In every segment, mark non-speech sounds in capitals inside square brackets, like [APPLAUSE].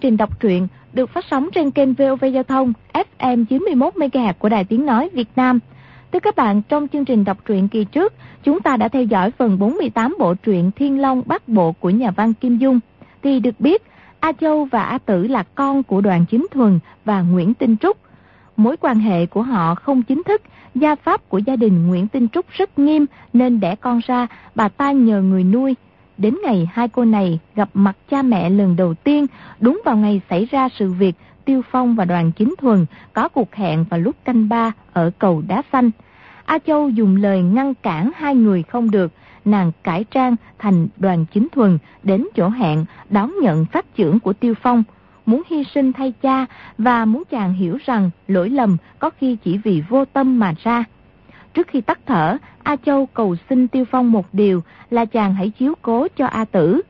trình đọc truyện được phát sóng trên kênh VOV Giao thông FM 91 MHz của Đài Tiếng nói Việt Nam. Thưa các bạn, trong chương trình đọc truyện kỳ trước, chúng ta đã theo dõi phần 48 bộ truyện Thiên Long Bắc Bộ của nhà văn Kim Dung. Thì được biết, A Châu và A Tử là con của Đoàn Chính Thuần và Nguyễn Tinh Trúc. Mối quan hệ của họ không chính thức, gia pháp của gia đình Nguyễn Tinh Trúc rất nghiêm nên đẻ con ra, bà ta nhờ người nuôi. Đến ngày hai cô này gặp mặt cha mẹ lần đầu tiên, đúng vào ngày xảy ra sự việc Tiêu Phong và đoàn chính thuần có cuộc hẹn vào lúc canh ba ở cầu Đá Xanh. A Châu dùng lời ngăn cản hai người không được, nàng cải trang thành đoàn chính thuần đến chỗ hẹn đón nhận phát trưởng của Tiêu Phong, muốn hy sinh thay cha và muốn chàng hiểu rằng lỗi lầm có khi chỉ vì vô tâm mà ra. Trước khi tắt thở, A Châu cầu xin Tiêu Phong một điều là chàng hãy chiếu cố cho A Tử.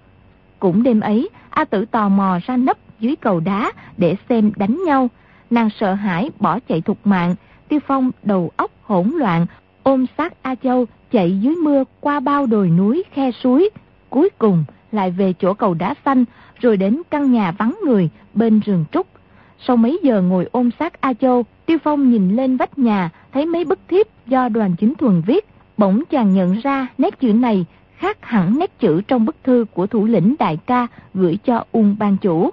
Cũng đêm ấy, A Tử tò mò ra nấp dưới cầu đá để xem đánh nhau. Nàng sợ hãi bỏ chạy thục mạng, Tiêu Phong đầu óc hỗn loạn, ôm sát A Châu chạy dưới mưa qua bao đồi núi khe suối. Cuối cùng lại về chỗ cầu đá xanh, rồi đến căn nhà vắng người bên rừng trúc. Sau mấy giờ ngồi ôm sát A Châu, Tiêu Phong nhìn lên vách nhà, thấy mấy bức thiếp do đoàn chính thuần viết. Bỗng chàng nhận ra nét chữ này khác hẳn nét chữ trong bức thư của thủ lĩnh đại ca gửi cho ung ban chủ.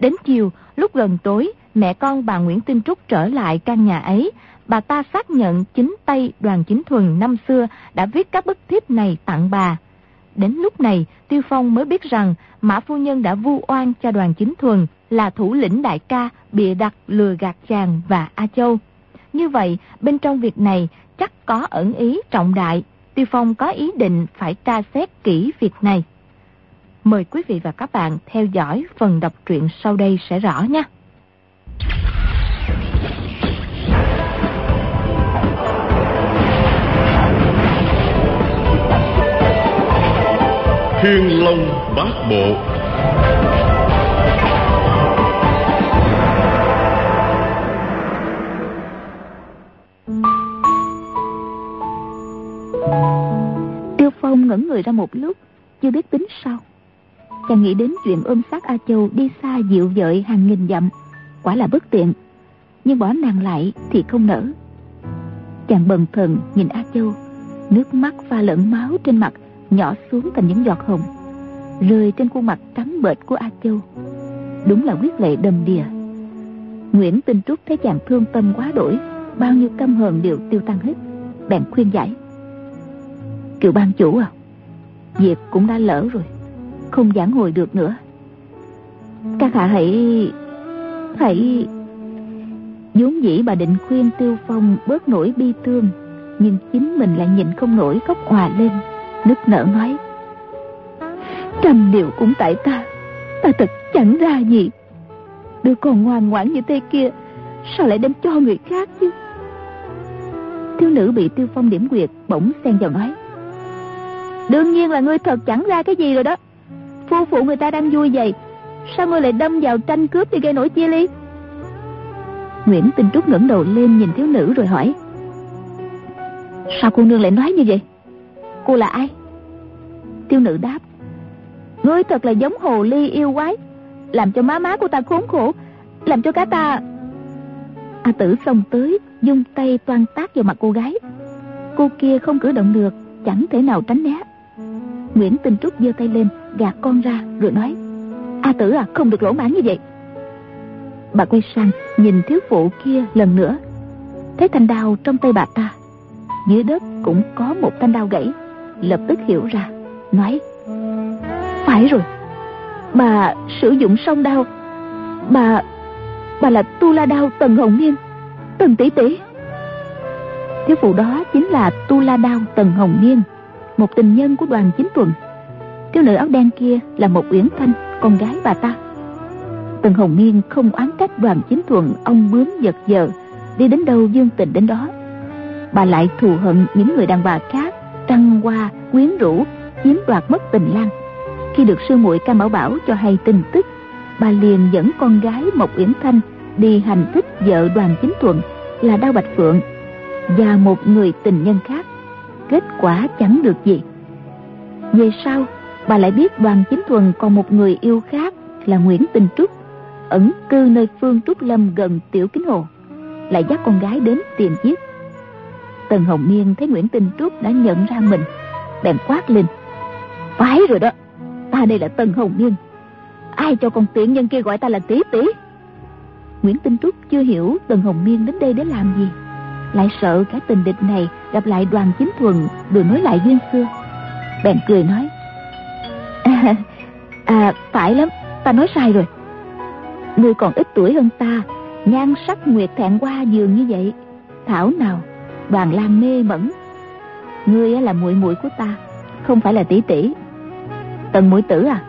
Đến chiều, lúc gần tối, mẹ con bà Nguyễn Tinh Trúc trở lại căn nhà ấy. Bà ta xác nhận chính tay đoàn chính thuần năm xưa đã viết các bức thiếp này tặng bà. Đến lúc này, Tiêu Phong mới biết rằng Mã Phu Nhân đã vu oan cho đoàn chính thuần là thủ lĩnh đại ca bịa đặt lừa gạt chàng và A Châu. Như vậy, bên trong việc này chắc có ẩn ý trọng đại. Tiêu Phong có ý định phải tra xét kỹ việc này. Mời quý vị và các bạn theo dõi phần đọc truyện sau đây sẽ rõ nhé. Thiên Long Bát Bộ Tiêu Phong ngẩn người ra một lúc, chưa biết tính sao. Chàng nghĩ đến chuyện ôm xác A Châu đi xa dịu dợi hàng nghìn dặm, quả là bất tiện. Nhưng bỏ nàng lại thì không nỡ. Chàng bần thần nhìn A Châu, nước mắt pha lẫn máu trên mặt nhỏ xuống thành những giọt hồng, rơi trên khuôn mặt trắng bệch của A Châu. Đúng là quyết lệ đầm đìa. Nguyễn Tinh Trúc thấy chàng thương tâm quá đổi, bao nhiêu căm hờn đều tiêu tan hết, bèn khuyên giải. Kiều ban chủ à Việc cũng đã lỡ rồi Không giảng hồi được nữa Các hạ hãy Hãy vốn dĩ bà định khuyên Tiêu Phong bớt nổi bi thương Nhưng chính mình lại nhịn không nổi khóc hòa lên Nức nở nói, Trăm điều cũng tại ta Ta thật chẳng ra gì. Đứa con ngoan ngoãn như thế kia, Sao lại đem cho người khác chứ? Thiếu nữ bị Tiêu Phong điểm quyệt Bỗng xen vào nói, Đương nhiên là ngươi thật chẳng ra cái gì rồi đó. Phu phụ người ta đang vui vậy, Sao ngươi lại đâm vào tranh cướp đi gây nổi chia ly? Nguyễn Tinh Trúc ngẩng đầu lên nhìn thiếu nữ rồi hỏi, Sao cô nương lại nói như vậy? Cô là ai? Thiếu nữ đáp, Ngươi thật là giống hồ ly yêu quái, Làm cho má má của ta khốn khổ, Làm cho cả ta A tử xông tới, Dung tay toan tác vào mặt cô gái. Cô kia không cử động được, Chẳng thể nào tránh né. Nguyễn Tinh Trúc giơ tay lên, gạt con ra, rồi nói, A tử à không được lỗ mãn như vậy. Bà quay sang, nhìn thiếu phụ kia lần nữa. Thấy thanh đao trong tay bà ta, Dưới đất cũng có một thanh đao gãy. Lập tức hiểu ra, Nói, Phải rồi, Bà sử dụng song đao, Bà Bà là Tu La Đao Tần Hồng Niên, Tần tỷ tỷ Thiếu phụ đó chính là Tu La Đao Tần Hồng Niên, một tình nhân của đoàn chính tuần. Thiếu nữ áo đen kia là một uyển thanh, con gái bà ta. Tần hồng niên không oán trách đoàn chính thuận ông bướm giật giờ, đi đến đâu dương tình đến đó. Bà lại thù hận những người đàn bà khác trăng hoa quyến rũ, chiếm đoạt mất tình lang. Khi được sư muội ca bảo bảo cho hay tin tức, bà liền dẫn con gái mộc uyển thanh đi hành thích vợ đoàn chính thuận là đao bạch phượng và một người tình nhân khác. Kết quả chẳng được gì. Về sau, bà lại biết đoàn chính thuần còn một người yêu khác là Nguyễn tình Trúc, ẩn cư nơi phương Trúc Lâm gần Tiểu Kính Hồ, lại dắt con gái đến tìm giết. Tần Hồng Niên thấy Nguyễn Tinh Trúc đã nhận ra mình bèn quát lên. Phải rồi đó ta đây là Tần Hồng Niên. Ai cho con tiện nhân kia gọi ta là tỷ tỷ Nguyễn Tinh Trúc chưa hiểu Tần Hồng Niên đến đây để làm gì lại sợ cả tình địch này gặp lại đoàn chính thuần rồi nối lại duyên xưa. Bèn cười nói à, [LAUGHS] à phải lắm ta nói sai rồi. Ngươi còn ít tuổi hơn ta nhan sắc nguyệt thẹn qua giường như vậy thảo nào đoàn lan mê mẩn. Ngươi là muội muội của ta, không phải là tỷ tỷ. Tần mũi tử à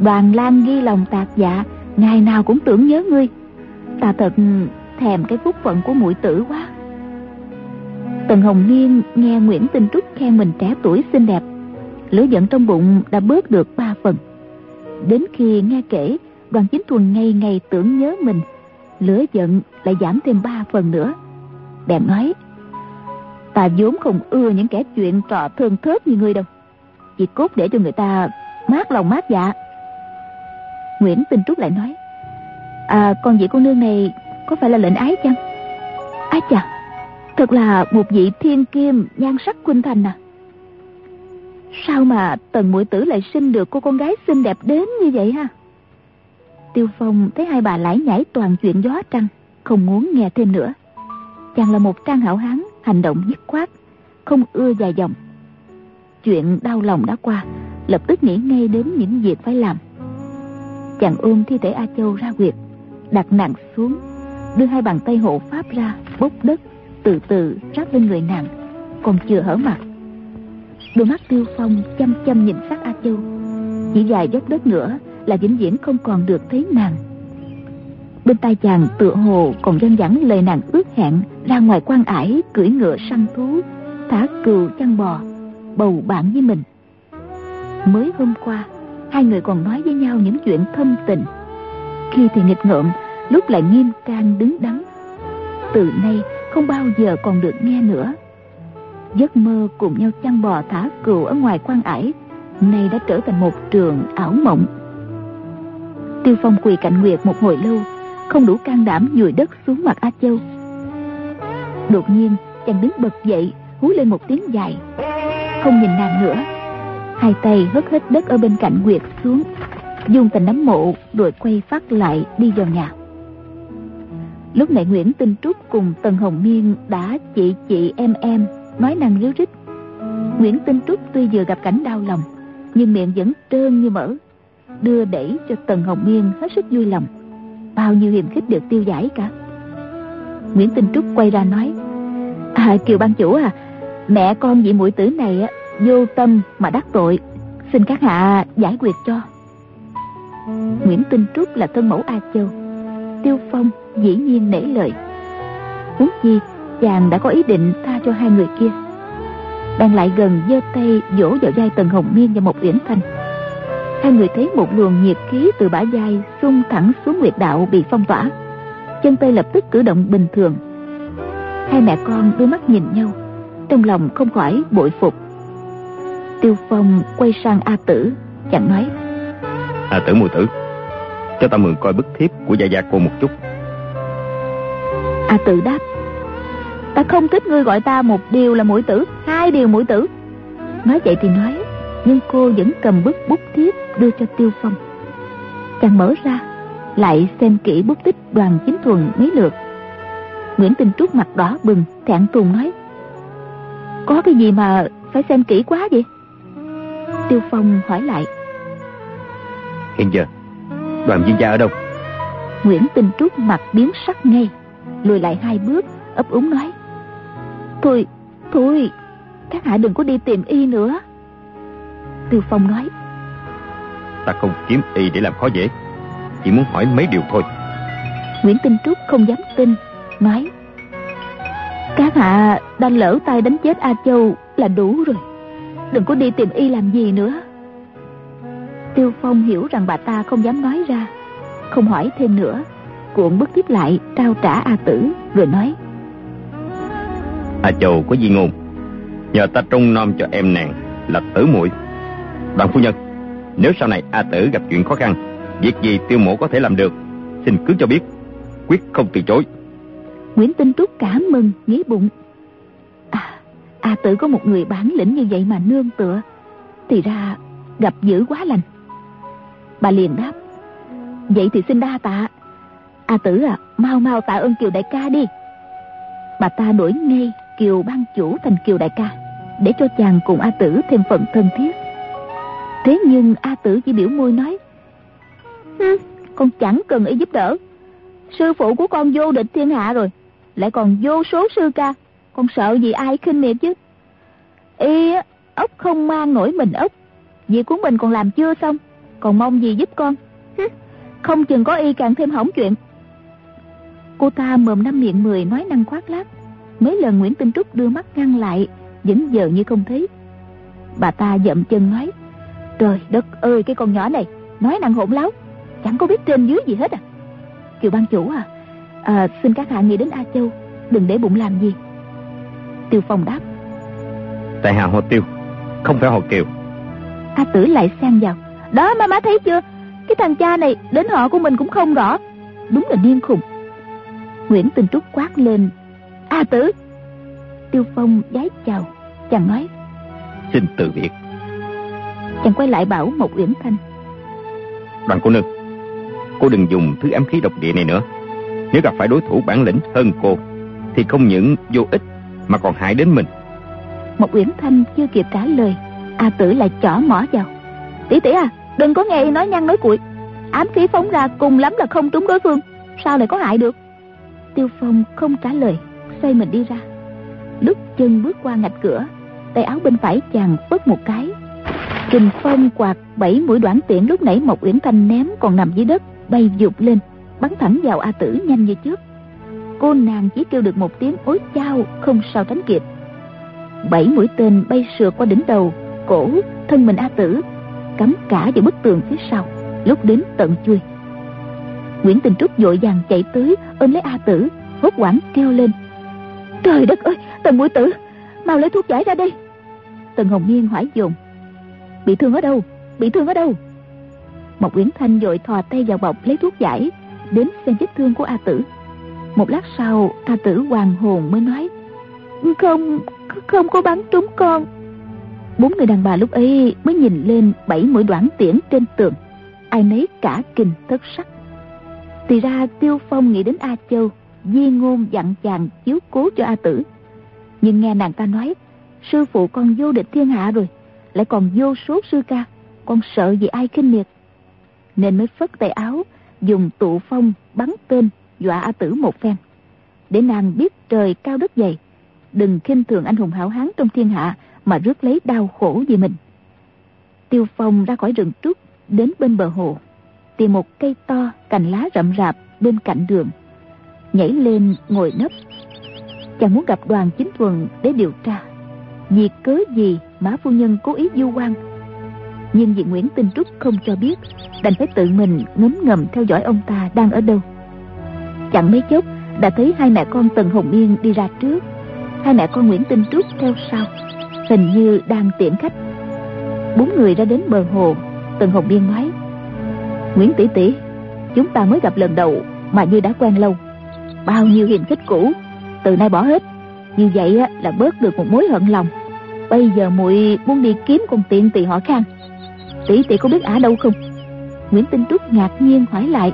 đoàn lan ghi lòng tạc dạ ngày nào cũng tưởng nhớ ngươi. Ta thật thèm cái phúc phận của mũi tử quá. Tần hồng niên nghe nguyễn tinh trúc khen mình trẻ tuổi xinh đẹp, lửa giận trong bụng đã bớt được ba phần. Đến khi nghe kể, đoàn chính thuần ngày ngày tưởng nhớ mình, lửa giận lại giảm thêm ba phần nữa. Bèn nói ta vốn không ưa những kẻ chuyện trò thương thớt như ngươi đâu. Chỉ cốt để cho người ta mát lòng mát dạ. Nguyễn tinh trúc lại nói à con vị cô nương này có phải là lệnh ái chăng? Ái chà, thật là một vị thiên kim nhan sắc khuynh thành à. Sao mà tần mũi tử lại sinh được cô con gái xinh đẹp đến như vậy ha? Tiêu phong thấy hai bà lải nhảy toàn chuyện gió trăng, không muốn nghe thêm nữa. Chàng là một trang hảo hán hành động dứt khoát, không ưa dài dòng. Chuyện đau lòng đã qua, lập tức nghĩ ngay đến những việc phải làm. Chàng ôm thi thể a châu ra quyệt, đặt nàng xuống, đưa hai bàn tay hộ pháp ra, bốc đất, từ từ ráp lên người nàng, còn chưa hở mặt. Đôi mắt tiêu phong chăm chăm nhìn sát a châu, chỉ vài dốc đất nữa là vĩnh viễn không còn được thấy nàng bên tai chàng tựa hồ còn dân dẳng lời nàng ước hẹn, ra ngoài quan ải cưỡi ngựa săn thú, thả cừu chăn bò, bầu bạn với mình. Mới hôm qua, hai người còn nói với nhau những chuyện thâm tình. Khi thì nghịch ngợm, lúc lại nghiêm trang đứng đắn. Từ nay không bao giờ còn được nghe nữa. Giấc mơ cùng nhau chăn bò thả cừu ở ngoài quan ải, nay đã trở thành một trường ảo mộng. Tiêu phong quỳ cạnh nguyệt một hồi lâu không đủ can đảm dùi đất xuống mặt a châu. Đột nhiên, chàng đứng bật dậy, hú lên một tiếng dài. Không nhìn nàng nữa. Hai tay hất hết đất ở bên cạnh nguyệt xuống, dùng thành nắm mộ rồi quay phát lại đi vào nhà. Lúc này nguyễn tinh trúc cùng tần hồng miên đã chị chị em em nói năng ríu rít. Nguyễn tinh trúc tuy vừa gặp cảnh đau lòng, nhưng miệng vẫn trơn như mỡ, đưa đẩy cho tần hồng miên hết sức vui lòng bao nhiêu hiềm khích được tiêu giải cả. Nguyễn tinh trúc quay ra nói à kiều ban chủ à mẹ con vị mũi tử này á, vô tâm mà đắc tội. Xin các hạ giải quyết cho. Nguyễn tinh trúc là thân mẫu a châu. Tiêu phong dĩ nhiên nể lời. Huống chi, chàng đã có ý định tha cho hai người kia. Đang lại gần giơ tay vỗ vào vai tần hồng miên và một uyển thanh hai người thấy một luồng nhiệt khí từ bả vai xung thẳng xuống nguyệt đạo bị phong tỏa. Chân tay lập tức cử động bình thường. Hai mẹ con đưa mắt nhìn nhau trong lòng không khỏi bội phục. Tiêu phong quay sang a tử chẳng nói a tử mùi tử cho ta mượn coi bức thiếp của gia gia cô một chút. A tử đáp ta không thích ngươi gọi ta một điều là mũi tử hai điều mũi tử. Nói vậy thì nói nhưng cô vẫn cầm bức bút thiếp đưa cho tiêu phong. Chàng mở ra lại xem kỹ bút tích đoàn chính thuần mấy lượt. Nguyễn tinh trúc mặt đỏ bừng thẹn thùng nói có cái gì mà phải xem kỹ quá vậy? Tiêu phong hỏi lại hiện giờ đoàn viên gia ở đâu? Nguyễn tinh trúc mặt biến sắc ngay lùi lại hai bước ấp úng nói thôi thôi các hạ đừng có đi tìm y nữa tiêu phong nói. Ta không kiếm y để làm khó dễ chỉ muốn hỏi mấy điều thôi. Nguyễn tinh trúc không dám tin nói. Các hạ đã lỡ tay đánh chết a châu là đủ rồi. Đừng có đi tìm y làm gì nữa. Tiêu phong hiểu rằng bà ta không dám nói ra. Không hỏi thêm nữa cuộn bức tiếp lại trao trả a tử rồi nói. A châu có gì ngôn. Nhờ ta trông nom cho em nàng là tử muội đoàn phu nhân, nếu sau này a tử gặp chuyện khó khăn, Việc gì tiêu mộ có thể làm được, Xin cứ cho biết, Quyết không từ chối. Nguyễn Tinh Túc cảm mừng nghĩ bụng. À A tử có một người bản lĩnh như vậy mà nương tựa, Thì ra gặp dữ quá lành. Bà liền đáp, Vậy thì xin đa tạ. A tử à Mau mau tạ ơn Kiều đại ca đi. Bà ta đổi ngay Kiều ban chủ thành Kiều đại ca, Để cho chàng cùng A tử thêm phận thân thiết. Thế nhưng A tử chỉ biểu môi nói Con chẳng cần ý giúp đỡ. Sư phụ của con vô địch thiên hạ rồi Lại còn vô số sư ca. Con sợ gì ai khinh miệt chứ? Y ốc không mang nổi mình ốc Việc của mình còn làm chưa xong Còn mong gì giúp con? Không chừng có y càng thêm hỏng chuyện. Cô ta mồm năm miệng mười nói năng khoác lác. Mấy lần Nguyễn Tinh Trúc đưa mắt ngăn lại Vẫn giờ như không thấy. Bà ta dậm chân nói Trời đất ơi cái con nhỏ này Nói năng hỗn láo Chẳng có biết trên dưới gì hết à. Kiều ban chủ à, à Xin các hạ nghĩ đến A Châu Đừng để bụng làm gì. Tiêu Phong đáp. Tại hạ họ Tiêu Không phải họ Kiều. A Tử lại xen vào. Đó má má thấy chưa? Cái thằng cha này đến họ của mình cũng không rõ. Đúng là điên khùng. Nguyễn Tình Trúc quát lên. A Tử! Tiêu Phong giái chào Chàng nói. Xin từ biệt Chàng quay lại bảo một Uyển Thanh. Đoàn cô nương Cô đừng dùng thứ ám khí độc địa này nữa. Nếu gặp phải đối thủ bản lĩnh hơn cô Thì không những vô ích Mà còn hại đến mình. Một Uyển Thanh chưa kịp trả lời A Tử lại chỏ mỏ vào. Tỷ tỷ à đừng có nghe nói nhăn nói cuội. Ám khí phóng ra cùng lắm là không trúng đối phương Sao lại có hại được? Tiêu Phong không trả lời Xoay mình đi ra. Lúc chân bước qua ngạch cửa Tay áo bên phải chàng phất một cái Kình phong quạt bảy mũi đoạn tiện lúc nãy Mộc Uyển Thanh ném còn nằm dưới đất, bay dục lên, bắn thẳng vào A Tử nhanh như trước cô nàng chỉ kêu được một tiếng ối chao, không sao tránh kịp. Bảy mũi tên bay sượt qua đỉnh đầu, cổ, thân mình A Tử, cắm cả vào bức tường phía sau, lúc đến tận chui. Nguyễn Tình Trúc vội vàng chạy tới, ôm lấy A Tử, hốt hoảng kêu lên. Trời đất ơi, tần mũi tử, mau lấy thuốc giải ra đây. Tần hồng nhiên hỏi dồn bị thương ở đâu? Bị thương ở đâu? Một uyển thanh vội thò tay vào bọc lấy thuốc giải, đến xem vết thương của a tử. Một lát sau, a tử hoàng hồn mới nói, không không có bắn trúng con. Bốn người đàn bà lúc ấy mới nhìn lên bảy mũi đoạn tiễn trên tường. Ai nấy cả kinh thất sắc. Thì ra tiêu phong nghĩ đến a châu, di ngôn dặn chàng chiếu cố cho a tử. Nhưng nghe nàng ta nói, sư phụ con vô địch thiên hạ rồi lại còn vô số sư ca. Con sợ gì ai khinh miệt. Nên mới phất tay áo, dùng tụ phong bắn tên dọa a tử một phen. Để nàng biết trời cao đất dày, đừng khinh thường anh hùng hảo hán trong thiên hạ mà rước lấy đau khổ vì mình. Tiêu phong ra khỏi rừng trúc đến bên bờ hồ, tìm một cây to, cành lá rậm rạp bên cạnh đường, nhảy lên ngồi nấp. Chàng muốn gặp đoàn chính thuần để điều tra vì cớ gì mã phu nhân cố ý du quan? Nhưng vì nguyễn tinh trúc không cho biết, đành phải tự mình ngấm ngầm theo dõi ông ta đang ở đâu. Chẳng mấy chốc, đã thấy hai mẹ con tần hồng yên đi ra trước. Hai mẹ con nguyễn tinh trúc theo sau, hình như đang tiễn khách. Bốn người ra đến bờ hồ, tần hồng yên nói, nguyễn tỷ tỷ, chúng ta mới gặp lần đầu mà như đã quen lâu. Bao nhiêu hiềm khích cũ, từ nay bỏ hết như vậy là bớt được một mối hận lòng. Bây giờ muội muốn đi kiếm con tiện tỳ họ khang. Tỷ tỷ có biết ả đâu không? Nguyễn tinh trúc ngạc nhiên hỏi lại.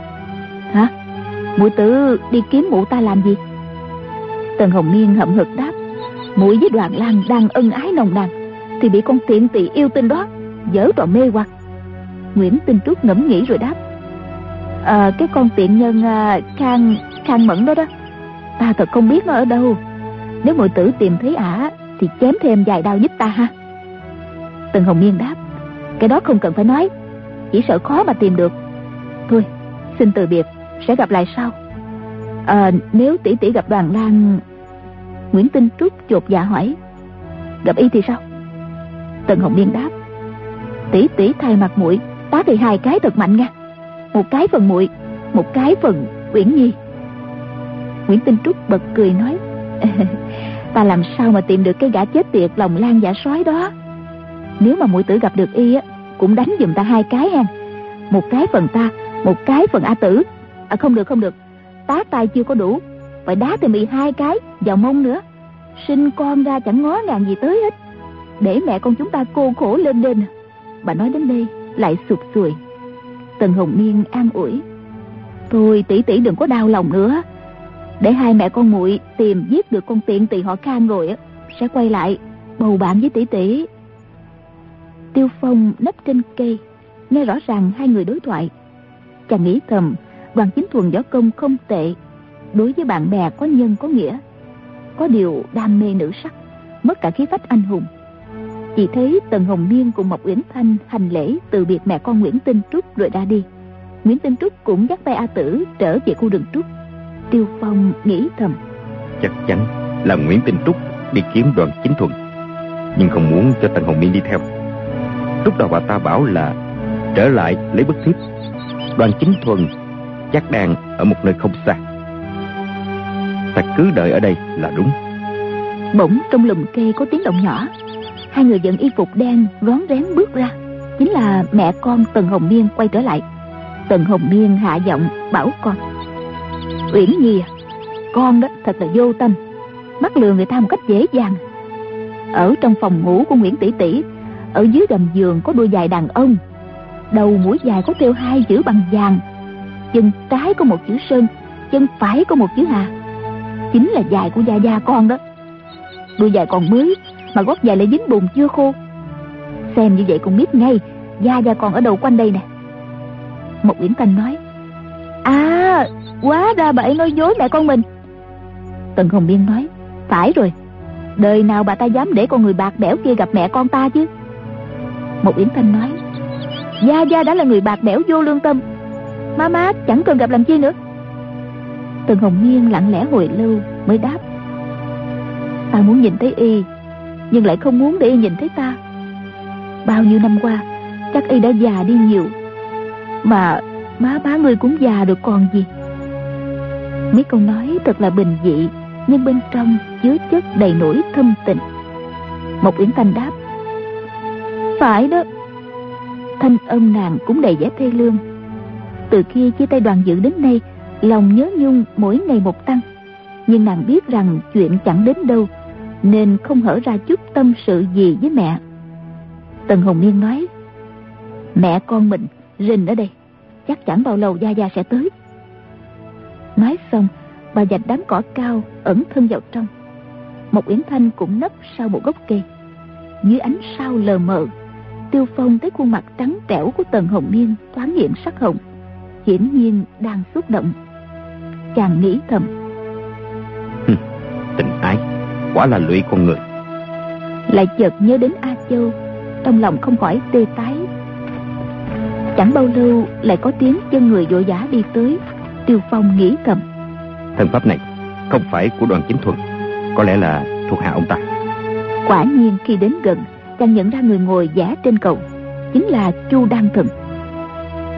Hả? Muội tự đi kiếm mụ ta làm gì? Tần hồng Miên hậm hực đáp. Muội với đoàn lan đang ân ái nồng nàn thì bị con tiện tỳ yêu tinh đó dở trò mê hoặc. Nguyễn tinh trúc ngẫm nghĩ rồi đáp. À, cái con tiện nhân à, khang khang mẫn đó đó. Ta thật không biết nó ở đâu nếu muội tử tìm thấy ả thì chém thêm vài đao giúp ta ha. Tần hồng Miên đáp cái đó không cần phải nói chỉ sợ khó mà tìm được. Thôi xin từ biệt sẽ gặp lại sau. À, nếu tỷ tỷ gặp đoàn lan nguyễn tinh trúc chột dạ hỏi gặp y thì sao? Tần hồng niên đáp tỷ tỷ thay mặt muội tá thì hai cái thật mạnh nha. Một cái phần muội một cái phần uyển nhi. Nguyễn tinh trúc bật cười nói [LAUGHS] ta làm sao mà tìm được cái gã chết tiệt lòng lan giả sói đó? Nếu mà mũi tử gặp được y á, cũng đánh giùm ta hai cái ha một cái phần ta, một cái phần a tử. À không được không được. Tá tay chưa có đủ. Phải đá thêm bị hai cái vào mông nữa. Sinh con ra chẳng ngó ngàng gì tới hết. Để mẹ con chúng ta cô khổ lên lên bà nói đến đây, lại sụp sùi. Tần hồng miên an ủi. Thôi, tỷ tỷ đừng có đau lòng nữa để hai mẹ con muội tìm giết được con tiện tỳ họ khang rồi sẽ quay lại, bầu bạn với tỷ tỷ. Tiêu phong nấp trên cây, nghe rõ ràng hai người đối thoại. Chàng nghĩ thầm, đoàn chính thuần võ công không tệ, đối với bạn bè có nhân có nghĩa, có điều đam mê nữ sắc, mất cả khí phách anh hùng. Chỉ thấy tần hồng miên cùng mộc uyển thanh hành lễ từ biệt mẹ con nguyễn tinh trúc rồi ra đi. Nguyễn tinh trúc cũng dắt tay a tử trở về khu rừng trúc tiêu phong nghĩ thầm. Chắc chắn là nguyễn tinh trúc đi kiếm đoàn chính thuần nhưng không muốn cho tần hồng miên đi theo. Lúc đầu bà ta bảo là trở lại lấy bức thiếp đoàn chính thuần chắc đang ở một nơi không xa. Ta cứ đợi ở đây là đúng. Bỗng trong lùm cây có tiếng động nhỏ. Hai người dẫn y phục đen rón rén bước ra. Chính là mẹ con tần hồng miên quay trở lại. Tần hồng miên hạ giọng bảo con uyển nhi à. Con đó thật là vô tâm. Bắt lừa người ta một cách dễ dàng. Ở trong phòng ngủ của nguyễn tỷ tỷ, ở dưới gầm giường có đôi dài đàn ông. Đầu mũi dài có treo hai chữ bằng vàng. Chân trái có một chữ sơn, chân phải có một chữ hà. Chính là dài của gia gia con đó. Đôi dài còn mới, mà gót dài lại dính bùn chưa khô. Xem như vậy cũng biết ngay, gia gia còn ở đầu quanh đây nè. Một uyển thanh nói quá ra bà ấy nói dối mẹ con mình. Tần hồng biên nói, phải rồi. Đời nào bà ta dám để con người bạc bẽo kia gặp mẹ con ta chứ? Một yến thanh nói, gia gia đã là người bạc bẽo vô lương tâm. Má má chẳng cần gặp làm chi nữa. Tần hồng Miên lặng lẽ hồi lâu mới đáp, ta muốn nhìn thấy y, nhưng lại không muốn để y nhìn thấy ta. Bao nhiêu năm qua, chắc y đã già đi nhiều, mà má má người cũng già được còn gì mấy câu nói thật là bình dị, nhưng bên trong chứa chất đầy nỗi thâm tình. Một uyển thanh đáp, phải đó. Thanh âm nàng cũng đầy vẻ thê lương. Từ khi chia tay đoàn dự đến nay, lòng nhớ nhung mỗi ngày một tăng. Nhưng nàng biết rằng chuyện chẳng đến đâu, nên không hở ra chút tâm sự gì với mẹ. Tần hồng niên nói, mẹ con mình rình ở đây, chắc chẳng bao lâu gia gia sẽ tới nói xong bà dạch đám cỏ cao ẩn thân vào trong. Một uyển thanh cũng nấp sau một gốc cây. Dưới ánh sao lờ mờ tiêu phong thấy khuôn mặt trắng trẻo của tần hồng niên thoáng hiện sắc hồng. Hiển nhiên đang xúc động. Chàng nghĩ thầm. Tình ái quả là lụy con người. Lại chợt nhớ đến a châu trong lòng không khỏi tê tái. Chẳng bao lâu lại có tiếng chân người vội vã đi tới tiêu phong nghĩ thầm. Thân pháp này không phải của đoàn chính thuần có lẽ là thuộc hạ ông ta. Quả nhiên khi đến gần chàng nhận ra người ngồi giả trên cầu chính là chu đăng thần.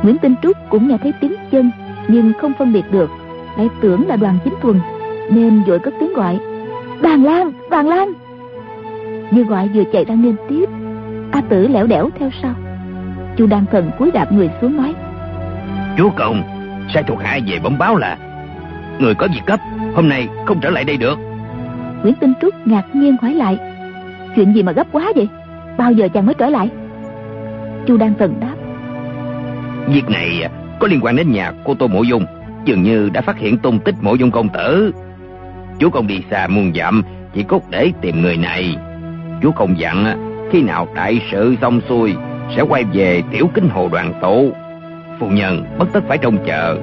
Nguyễn tinh trúc cũng nghe thấy tiếng chân nhưng không phân biệt được lại tưởng là đoàn chính thuần nên vội cất tiếng gọi bàn lan bàn lan! Vừa gọi vừa chạy ra nên tiếp a tử lẻo đẻo theo sau. Chu đăng thần cúi đạp người xuống nói chúa công sai thuộc hạ về bẩm báo là người có việc cấp hôm nay không trở lại đây được. Nguyễn tinh trúc ngạc nhiên hỏi lại chuyện gì mà gấp quá vậy? Bao giờ chàng mới trở lại? Chu đăng thần đáp việc này có liên quan đến nhà cô tô mộ dung dường như đã phát hiện tung tích mộ dung công tử. Chú không đi xa muôn dặm chỉ cốt để tìm người này. Chú không dặn khi nào đại sự xong xuôi sẽ quay về tiểu kính hồ đoàn tụ phu nhân bất tất phải trông chờ.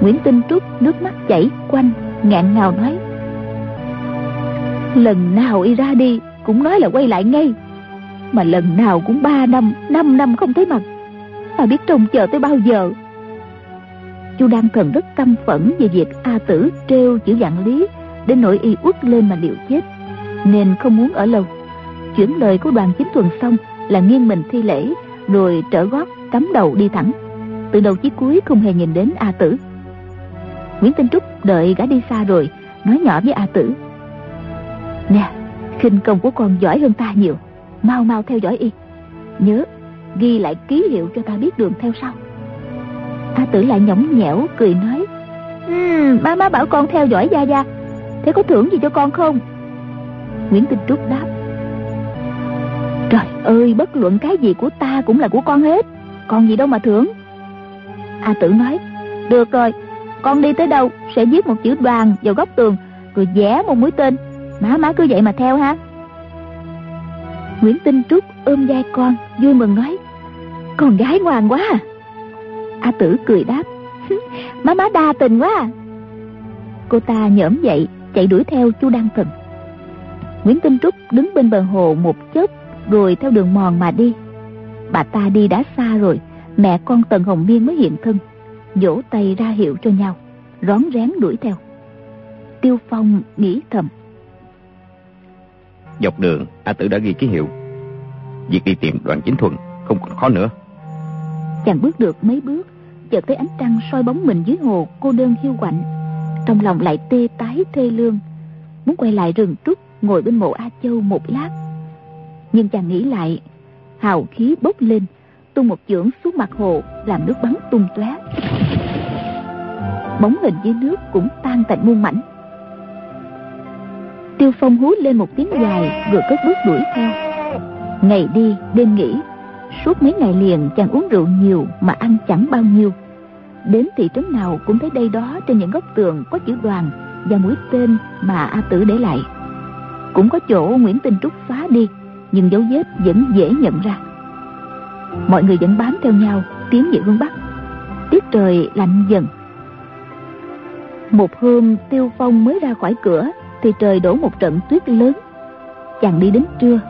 Nguyễn tinh trúc nước mắt chảy quanh ngạn ngào nói. Lần nào y ra đi cũng nói là quay lại ngay, mà lần nào cũng ba năm năm năm không thấy mặt. Ta biết trông chờ tới bao giờ. Chu đan thần rất căm phẫn về việc a tử trêu chữ dạng lý đến nỗi y uất lên mà liệu chết, nên không muốn ở lâu. Chuyển lời của đoàn chính thuần xong là nghiêng mình thi lễ, rồi trở gót cắm đầu đi thẳng từ đầu chí cuối không hề nhìn đến a tử. Nguyễn tinh trúc đợi gã đi xa rồi nói nhỏ với a tử. Nè khinh công của con giỏi hơn ta nhiều mau mau theo dõi y. Nhớ ghi lại ký hiệu cho ta biết đường theo sau. A tử lại nhõng nhẽo cười nói um, Má má bảo con theo dõi Gia Gia Thế có thưởng gì cho con không? Nguyễn Tinh Trúc đáp Trời ơi bất luận cái gì của ta cũng là của con hết Còn gì đâu mà thưởng. A tử nói, Được rồi, con đi tới đâu sẽ viết một chữ đoàn vào góc tường, Rồi vẽ một mũi tên. Má má cứ vậy mà theo ha. Nguyễn Tinh Trúc ôm vai con, Vui mừng nói, Con gái ngoan quá à. A tử cười đáp, [LAUGHS] Má má đa tình quá à. Cô ta nhỡm dậy, Chạy đuổi theo chu Đăng Thần. Nguyễn Tinh Trúc đứng bên bờ hồ một chớp, Rồi theo đường mòn mà đi. Bà ta đi đã xa rồi Mẹ con Tần Hồng Miên mới hiện thân Vỗ tay ra hiệu cho nhau Rón rén đuổi theo. Tiêu Phong nghĩ thầm. Dọc đường A Tử đã ghi ký hiệu. Việc đi tìm đoàn chính thuần Không còn khó nữa. Chàng bước được mấy bước Chợt thấy ánh trăng soi bóng mình dưới hồ Cô đơn hiu quạnh. Trong lòng lại tê tái thê lương Muốn quay lại rừng trúc Ngồi bên mộ A Châu một lát. Nhưng chàng nghĩ lại Hào khí bốc lên tung một chưởng xuống mặt hồ, làm nước bắn tung tóe. Bóng hình dưới nước cũng tan thành muôn mảnh. Tiêu phong hú lên một tiếng dài rồi cất bước đuổi theo. Ngày đi, đêm nghỉ, suốt mấy ngày liền chàng uống rượu nhiều mà ăn chẳng bao nhiêu. Đến thị trấn nào cũng thấy đây đó trên những góc tường có chữ đoàn và mũi tên mà a tử để lại. Cũng có chỗ nguyễn tinh trúc phá đi, nhưng dấu vết vẫn dễ nhận ra mọi người vẫn bám theo nhau tiến về hướng bắc. Tiết trời lạnh dần. Một hôm tiêu phong mới ra khỏi cửa thì trời đổ một trận tuyết lớn. Chàng đi đến trưa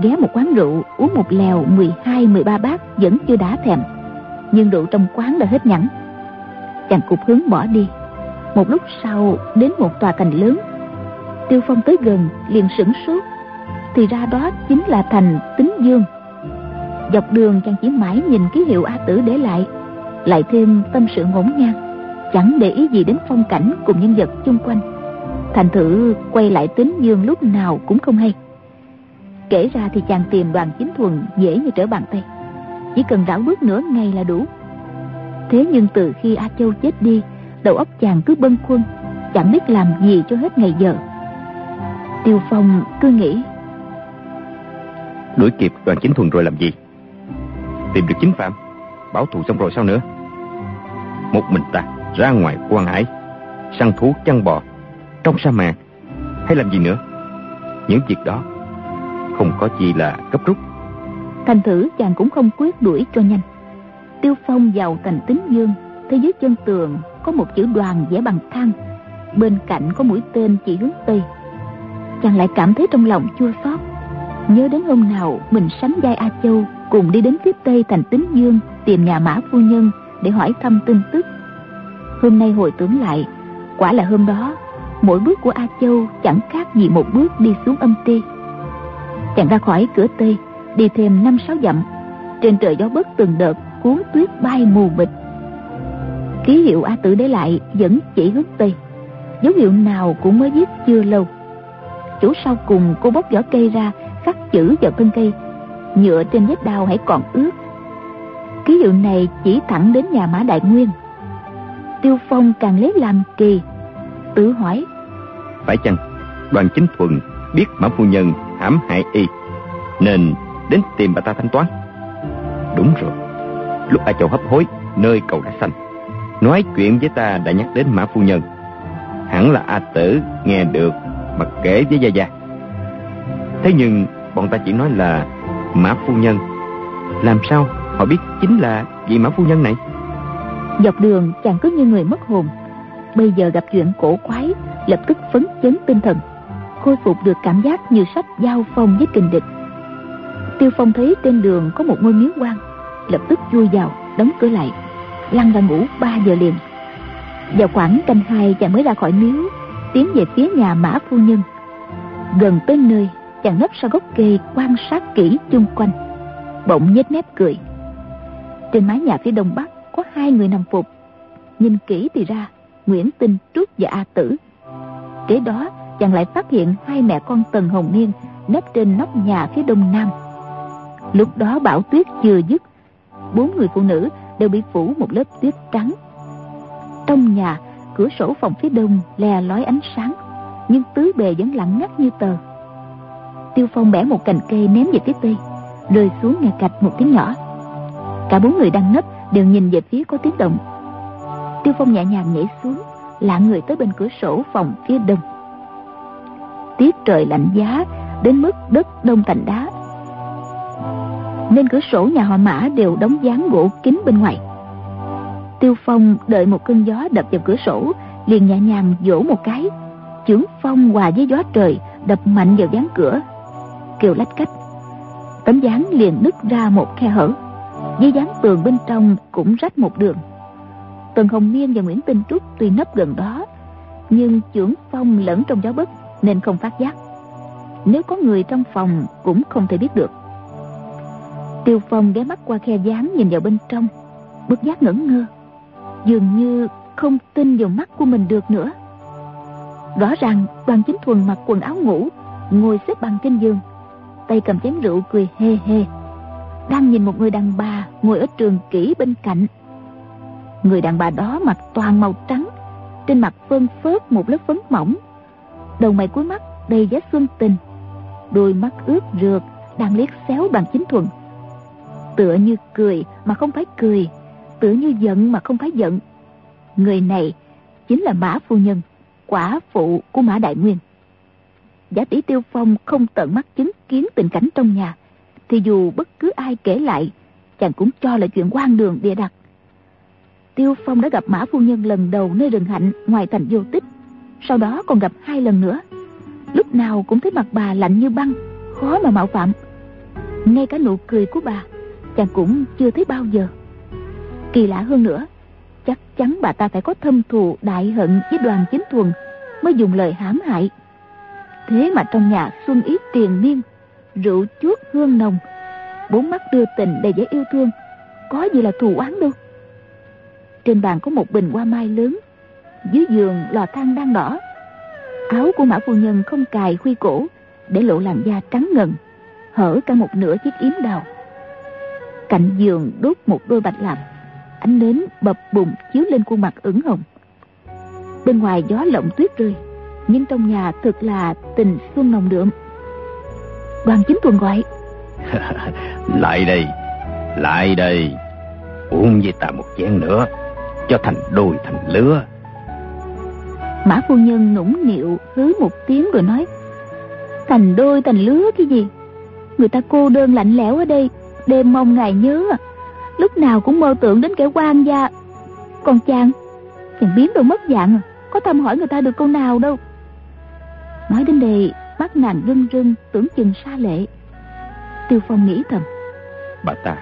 ghé một quán rượu uống một lèo 12, 13 bát vẫn chưa đá thèm. Nhưng rượu trong quán đã hết nhẵn. Chàng cục hướng bỏ đi. Một lúc sau đến một tòa thành lớn. Tiêu phong tới gần liền sửng sốt. Thì ra đó chính là thành tính dương dọc đường chàng chỉ mãi nhìn ký hiệu a tử để lại. Lại thêm tâm sự ngổn ngang, chẳng để ý gì đến phong cảnh cùng nhân vật chung quanh. Thành thử quay lại tính dương lúc nào cũng không hay. Kể ra thì chàng tìm đoàn chính thuần dễ như trở bàn tay. Chỉ cần rảo bước nửa ngày là đủ. Thế nhưng từ khi a châu chết đi, đầu óc chàng cứ bâng khuâng, chẳng biết làm gì cho hết ngày giờ. Tiêu phong cứ nghĩ, đuổi kịp đoàn chính thuần rồi làm gì? Tìm được chính phạm, báo thù xong rồi sao nữa? Một mình ta ra ngoài quan hải, săn thú chăn bò, trong sa mạc, hay làm gì nữa? Những việc đó không có gì là cấp rút. Thành thử chàng cũng không quyết đuổi cho nhanh. Tiêu phong vào thành tính dương thấy dưới chân tường có một chữ đoàn vẽ bằng khăn bên cạnh có mũi tên chỉ hướng tây. Chàng lại cảm thấy trong lòng chua xót, nhớ đến hôm nào mình sánh vai a châu cùng đi đến phía tây thành tín dương, tìm nhà mã phu nhân để hỏi thăm tin tức. Hôm nay hồi tưởng lại, quả là hôm đó, mỗi bước của a châu chẳng khác gì một bước đi xuống âm ti. Chàng ra khỏi cửa tây, đi thêm năm sáu dặm, trên trời gió bất từng đợt cuốn tuyết bay mù mịt. Ký hiệu a tử để lại vẫn chỉ hướng tây, dấu hiệu nào cũng mới viết chưa lâu. Chỗ sau cùng cô bóc vỏ cây ra, khắc chữ vào thân cây nhựa trên vết đao hãy còn ướt. Ký hiệu này chỉ thẳng đến nhà mã đại nguyên. Tiêu phong càng lấy làm kỳ, tự hỏi. Phải chăng đoàn chính thuần biết mã phu nhân hãm hại y, nên đến tìm bà ta thanh toán? Đúng rồi, lúc a châu hấp hối, nơi cầu đá xanh nói chuyện với ta đã nhắc đến mã phu nhân. Hẳn là a tử nghe được mà kể với gia gia. Thế nhưng bọn ta chỉ nói là Mã phu nhân. Làm sao họ biết chính là vị Mã phu nhân này? Dọc đường chàng cứ như người mất hồn. Bây giờ gặp chuyện cổ quái, Lập tức phấn chấn tinh thần, Khôi phục được cảm giác như sách giao phong với kình địch. Tiêu Phong thấy trên đường có một ngôi miếu quan Lập tức vui vào, Đóng cửa lại, Lăn ra ngủ 3 giờ liền. Vào khoảng canh hai chàng mới ra khỏi miếu, Tiến về phía nhà mã phu nhân. Gần tới nơi chàng nấp sau gốc cây quan sát kỹ chung quanh. Bỗng nhếch mép cười. Trên mái nhà phía đông bắc có hai người nằm phục. Nhìn kỹ thì ra, nguyễn tinh, trúc và a tử. Kế đó, chàng lại phát hiện hai mẹ con tần hồng niên nấp trên nóc nhà phía đông nam. Lúc đó bão tuyết chưa dứt, bốn người phụ nữ đều bị phủ một lớp tuyết trắng. Trong nhà, cửa sổ phòng phía đông le lói ánh sáng, nhưng tứ bề vẫn lặng ngắt như tờ tiêu phong bẻ một cành cây ném về phía tây, rơi xuống nghe cạch một tiếng nhỏ. Cả bốn người đang nấp đều nhìn về phía có tiếng động. Tiêu phong nhẹ nhàng nhảy xuống, lạ người tới bên cửa sổ phòng phía đông. Tiết trời lạnh giá, đến mức đất đông thành đá. Nên cửa sổ nhà họ mã đều đóng dáng gỗ kín bên ngoài. Tiêu phong đợi một cơn gió đập vào cửa sổ, liền nhẹ nhàng vỗ một cái. Chưởng phong hòa với gió trời, đập mạnh vào dáng cửa kêu lách cách. Tấm dáng liền nứt ra một khe hở. Dưới dáng tường bên trong cũng rách một đường. Tần hồng niên và nguyễn tinh trúc tuy nấp gần đó, nhưng chưởng phong lẫn trong gió bất nên không phát giác. Nếu có người trong phòng cũng không thể biết được. Tiêu phong ghé mắt qua khe dáng nhìn vào bên trong, bất giác ngẩn ngơ. Dường như không tin vào mắt của mình được nữa. Rõ ràng, đoàn chính thuần mặc quần áo ngủ, ngồi xếp bằng trên giường tay cầm chén rượu cười hê hê đang nhìn một người đàn bà ngồi ở trường kỹ bên cạnh. Người đàn bà đó mặc toàn màu trắng, trên mặt phơn phớt một lớp phấn mỏng. Đầu mày cuối mắt đầy vẻ xuân tình, đôi mắt ướt rượt, đang liếc xéo bằng chính thuần. Tựa như cười mà không phải cười, tựa như giận mà không phải giận. Người này chính là mã phu nhân, quả phụ của mã đại nguyên giả tỷ tiêu phong không tận mắt chứng kiến tình cảnh trong nhà, thì dù bất cứ ai kể lại, chàng cũng cho là chuyện quan đường địa đặt. Tiêu phong đã gặp mã phu nhân lần đầu nơi rừng hạnh ngoài thành vô tích, sau đó còn gặp hai lần nữa. Lúc nào cũng thấy mặt bà lạnh như băng, khó mà mạo phạm. Ngay cả nụ cười của bà, chàng cũng chưa thấy bao giờ. Kỳ lạ hơn nữa, chắc chắn bà ta phải có thâm thù đại hận với đoàn chính thuần mới dùng lời hãm hại thế mà trong nhà xuân ý tiền niên, rượu chuốt hương nồng, bốn mắt đưa tình đầy vẻ yêu thương, có gì là thù oán đâu. Trên bàn có một bình hoa mai lớn, dưới giường lò than đang đỏ. Áo của mã phu nhân không cài khuy cổ, để lộ làn da trắng ngần, hở cả một nửa chiếc yếm đào. Cạnh giường đốt một đôi bạch lạp, ánh nến bập bùng chiếu lên khuôn mặt ửng hồng. Bên ngoài gió lộng tuyết rơi nhưng trong nhà thực là tình xuân nồng đượm. Đoàn chính tuần gọi. [LAUGHS] Lại đây lại đây. Uống với ta một chén nữa cho thành đôi thành lứa. Mã phu nhân nũng nịu hứ một tiếng rồi nói thành đôi thành lứa cái gì? Người ta cô đơn lạnh lẽo ở đây đêm mong ngài nhớ à. Lúc nào cũng mơ tưởng đến kẻ quan gia. Còn chàng chàng biến rồi mất dạng à. Có thăm hỏi người ta được câu nào đâu nói đến đây mắt nàng rưng rưng tưởng chừng xa lệ. Tiêu phong nghĩ thầm. Bà ta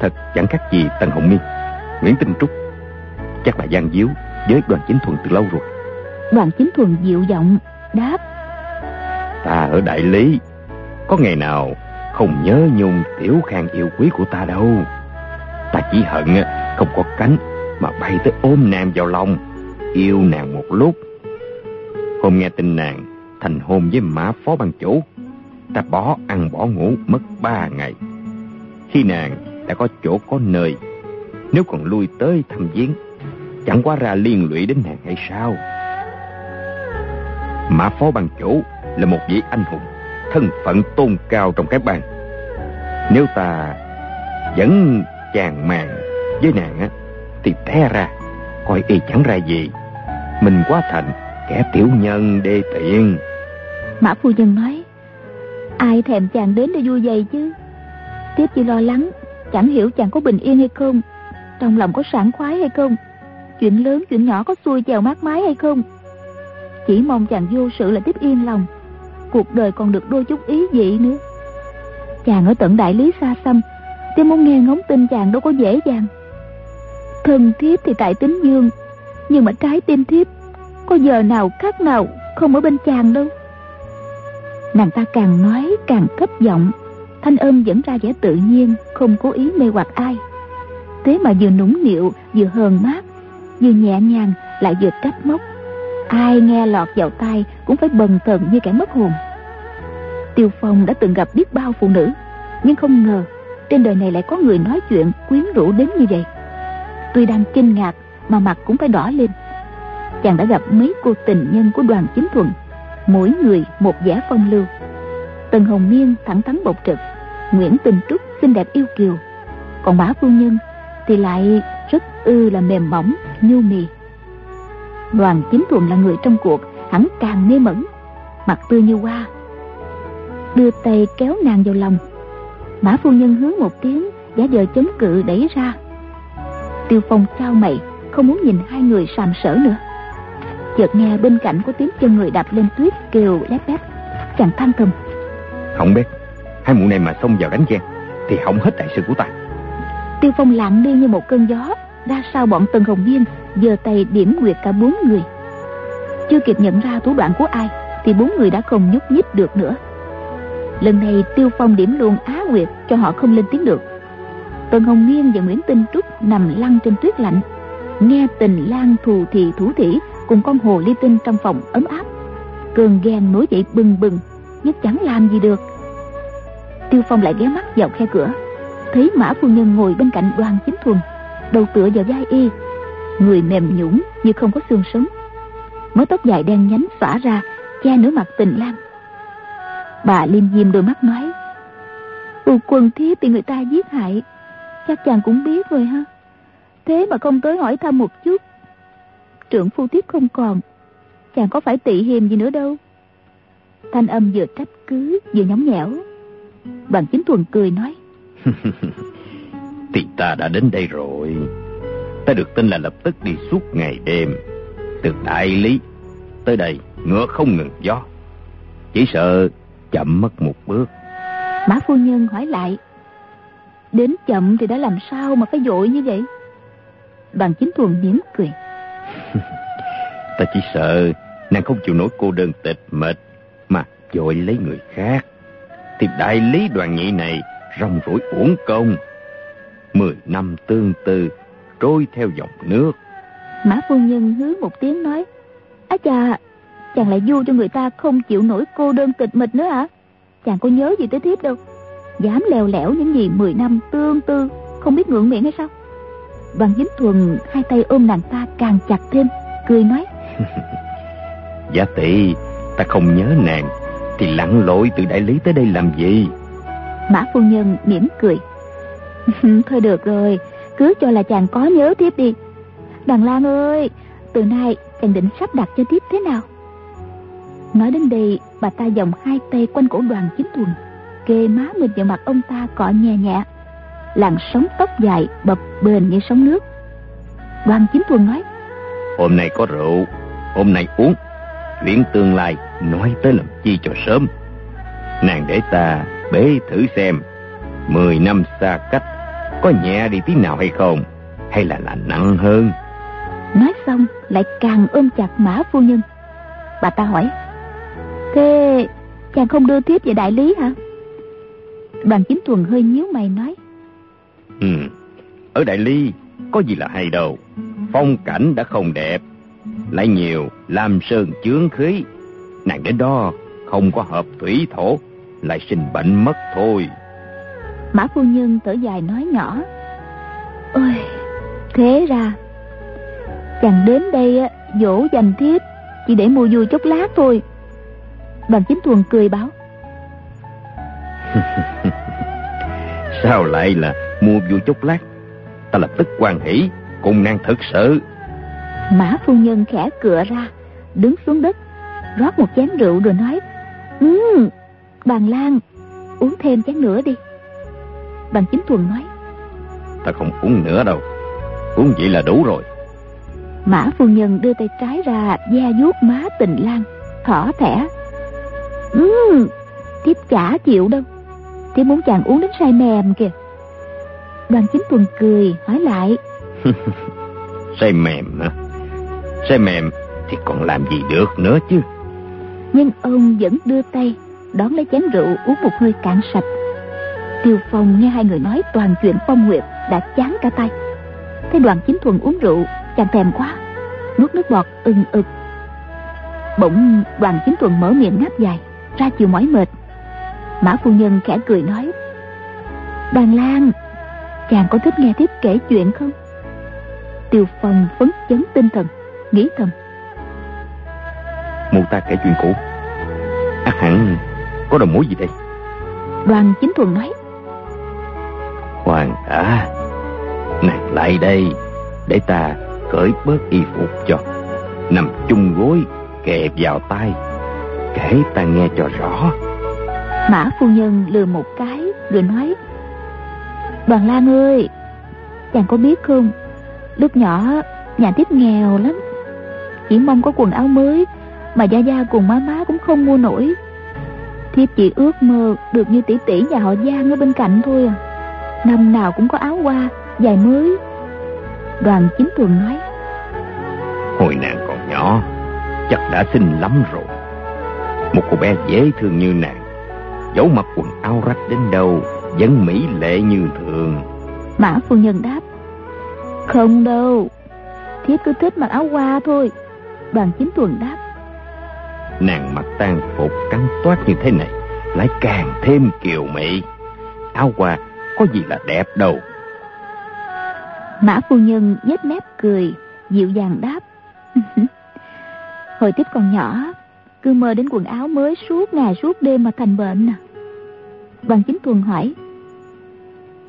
thật chẳng khác gì tân hồng miên nguyễn tinh trúc. Chắc là gian díu với đoàn chính thuần từ lâu rồi. Đoàn chính thuần dịu giọng đáp. Ta ở đại lý có ngày nào không nhớ nhung tiểu khang yêu quý của ta đâu. Ta chỉ hận không có cánh mà bay tới ôm nàng vào lòng yêu nàng một lúc. Hôm nghe tin nàng thành hôn với mã phó ban chủ. Ta bỏ ăn bỏ ngủ mất ba ngày. Khi nàng đã có chỗ có nơi, nếu còn lui tới thăm viếng, chẳng quá ra liên lụy đến nàng hay sao? Mã phó ban chủ là một vị anh hùng, thân phận tôn cao trong cái bang. Nếu ta vẫn chàng màng với nàng á, thì té ra, coi y chẳng ra gì. Mình quá thành kẻ tiểu nhân đê tiện mã phu nhân nói, ai thèm chàng đến để vui vầy chứ? Tiếp chỉ lo lắng, chẳng hiểu chàng có bình yên hay không, trong lòng có sảng khoái hay không, chuyện lớn, chuyện nhỏ có xuôi chèo mát mái hay không? Chỉ mong chàng vô sự là tiếp yên lòng, cuộc đời còn được đôi chút ý vị nữa. Chàng ở tận đại lý xa xăm tôi muốn nghe ngóng tin chàng đâu có dễ dàng. Thân thiếp thì tại tính dương nhưng mà trái tim thiếp, có giờ nào khác nào không ở bên chàng đâu nàng ta càng nói càng thấp giọng. Thanh âm vẫn ra vẻ tự nhiên, không cố ý mê hoặc ai. Thế mà vừa nũng nịu, vừa hờn mát, vừa nhẹ nhàng, lại vừa trách móc. Ai nghe lọt vào tai cũng phải bần thần như kẻ mất hồn. Tiêu phong đã từng gặp biết bao phụ nữ, nhưng không ngờ trên đời này lại có người nói chuyện quyến rũ đến như vậy. Tuy đang kinh ngạc, Mà mặt cũng phải đỏ lên. Chàng đã gặp mấy cô tình nhân của đoàn chính thuận. Mỗi người một vẻ phong lưu. Tần Hồng Miên thẳng thắn bộc trực, Nguyễn Tình Trúc xinh đẹp yêu kiều, Còn Mã phu nhân Thì lại rất ư là mềm mỏng, Nhu mì. Đoàn chính thuần là người trong cuộc Hẳn càng mê mẩn, Mặt tươi như hoa. Đưa tay kéo nàng vào lòng Mã phu nhân hướng một tiếng Giả vờ chống cự đẩy ra. Tiêu phong trao mày, Không muốn nhìn hai người sàm sỡ nữa. Chợt nghe bên cạnh có tiếng chân người đạp lên tuyết kêu lép bép. Chàng than thầm. Không biết Hai mụ này mà xông vào đánh gian Thì hỏng hết đại sự của ta. Tiêu phong lặng đi như một cơn gió Ra sau bọn Tần Hồng Viên giơ tay điểm nguyệt cả bốn người. Chưa kịp nhận ra thủ đoạn của ai Thì bốn người đã không nhúc nhích được nữa. Lần này Tiêu Phong điểm luôn Á Nguyệt cho họ không lên tiếng được. Tần Hồng Nghiên và Nguyễn Tinh Trúc nằm lăn trên tuyết lạnh. Nghe tình lang thù thì thủ thỉ cùng con hồ ly tinh trong phòng ấm áp. Cơn ghen nổi dậy bừng bừng Nhưng chẳng làm gì được. Tiêu Phong lại ghé mắt vào khe cửa, Thấy Mã Phu Nhân ngồi bên cạnh đoàn chính thuần, Đầu tựa vào vai y. Người mềm nhũn như không có xương sống. Mớ tóc dài đen nhánh xõa ra, Che nửa mặt tình lang Bà liêm diêm đôi mắt nói Tù quần thiếp bị người ta giết hại, Chắc chàng cũng biết rồi ha. Thế mà không tới hỏi thăm một chút Trưởng phu thiếp không còn. Chàng có phải tị hiềm gì nữa đâu? Thanh âm vừa trách cứ Vừa nhõng nhẽo. Đoàn chính thuần cười nói [LAUGHS] Thì ta đã đến đây rồi. Ta được tin là lập tức đi suốt ngày đêm. Từ đại lý Tới đây ngựa không ngừng gió. Chỉ sợ chậm mất một bước. Mã phu nhân hỏi lại Đến chậm thì đã làm sao mà phải dội như vậy? Đoàn chính thuần mỉm cười. [LAUGHS] Ta chỉ sợ nàng không chịu nổi cô đơn tịch mệt Mà dội lấy người khác. Thì đại lý đoàn Nhị này rong rủi uổng công. Mười năm tương tư, Trôi theo dòng nước. Mã phu nhân hứa một tiếng nói, Á chà Chàng lại du cho người ta không chịu nổi cô đơn tịch mịch nữa hả? Chàng có nhớ gì tới thiếp đâu? Dám lèo lẻo những gì mười năm tương tư, Không biết ngượng miệng hay sao? Đoàn dính thuần hai tay ôm nàng ta càng chặt thêm Cười nói. [LAUGHS] Giả tỷ Ta không nhớ nàng Thì lặn lội từ đại lý tới đây làm gì? Mã phu nhân mỉm cười. cười [LAUGHS] Thôi được rồi Cứ cho là chàng có nhớ tiếp đi. Đàn Lan ơi Từ nay chàng định sắp đặt cho tiếp thế nào? Nói đến đây Bà ta vòng hai tay quanh cổ đoàn chính thuần Kê má mình vào mặt ông ta cọ nhẹ nhẹ Làn sóng tóc dài bập bềnh như sóng nước. Đoàn chính thuần nói Hôm nay có rượu Hôm nay uống. Chuyện tương lai nói tới làm chi cho sớm. Nàng để ta bế thử xem Mười năm xa cách Có nhẹ đi tí nào hay không Hay là là nặng hơn? Nói xong lại càng ôm chặt mã phu nhân. Bà ta hỏi Thế chàng không đưa tiếp về đại lý hả? Đoàn chính thuần hơi nhíu mày nói Ừ. Ở đại lý có gì là hay đâu. Phong cảnh đã không đẹp. Lại nhiều làm sơn chướng khí. Nàng đến đó không có hợp thủy thổ Lại sinh bệnh mất thôi. Mã phu nhân thở dài nói nhỏ. Ôi Thế ra Chàng đến đây dỗ dành thiếp Chỉ để mua vui chốc lát thôi. Đoàn chính thuần cười báo [LAUGHS] Sao lại là mua vui chốc lát. Ta lập tức quan hỷ Cùng nàng thật sự. Mã phu nhân khẽ cựa ra Đứng xuống đất Rót một chén rượu rồi nói Ừ Bàn lan Uống thêm chén nữa đi. Đoàn chính thuần nói Ta không uống nữa đâu Uống vậy là đủ rồi. Mã phu nhân đưa tay trái ra Da vuốt má tình lan Thỏ thẻ. Ừ Thiếp chả chịu đâu Thiếp muốn chàng uống đến say mềm kìa Đoàn chính tuần cười hỏi lại. [LAUGHS] Say mềm hả? Say mềm thì còn làm gì được nữa chứ? Nhưng ông vẫn đưa tay Đón lấy chén rượu uống một hơi cạn sạch. Tiêu Phong nghe hai người nói toàn chuyện phong nguyệt Đã chán cả tay. Thấy đoàn chính thuần uống rượu Chàng thèm quá Nuốt nước bọt ưng ực. Bỗng đoàn chính thuần mở miệng ngáp dài Ra chiều mỏi mệt. Mã phu nhân khẽ cười nói Đàn Lan Chàng có thích nghe tiếp kể chuyện không? Tiêu Phong phấn chấn tinh thần Nghĩ thầm. Mụ ta kể chuyện cũ? Ắt hẳn có đồng mối gì đây? Đoàn chính thuần nói. Hoàng à Nàng lại đây Để ta cởi bớt y phục cho. Nằm chung gối Kẹp vào tay Kể ta nghe cho rõ. Mã phu nhân lừa một cái Rồi nói Đoàn Lan ơi, Chàng có biết không? Lúc nhỏ, nhà tiếp nghèo lắm. Chỉ mong có quần áo mới, Mà Gia Gia cùng má má cũng không mua nổi. Thiếp chỉ ước mơ Được như tỷ tỷ nhà họ Giang ở bên cạnh thôi à. Năm nào cũng có áo hoa Dài mới. Đoàn chính thường nói, Hồi nàng còn nhỏ, Chắc đã xinh lắm rồi. Một cô bé dễ thương như nàng, giấu mặc quần áo rách đến đâu vẫn mỹ lệ như thường. Mã phu nhân đáp Không đâu Thiếp cứ thích mặc áo hoa thôi. Đoàn chính tuần đáp Nàng mặc tang phục cắn toát như thế này Lại càng thêm kiều mỹ Áo hoa có gì là đẹp đâu? Mã phu nhân nhếch mép cười Dịu dàng đáp [LAUGHS] Hồi tiếp còn nhỏ Cứ mơ đến quần áo mới suốt ngày suốt đêm mà thành bệnh nè Đoàn chính tuần hỏi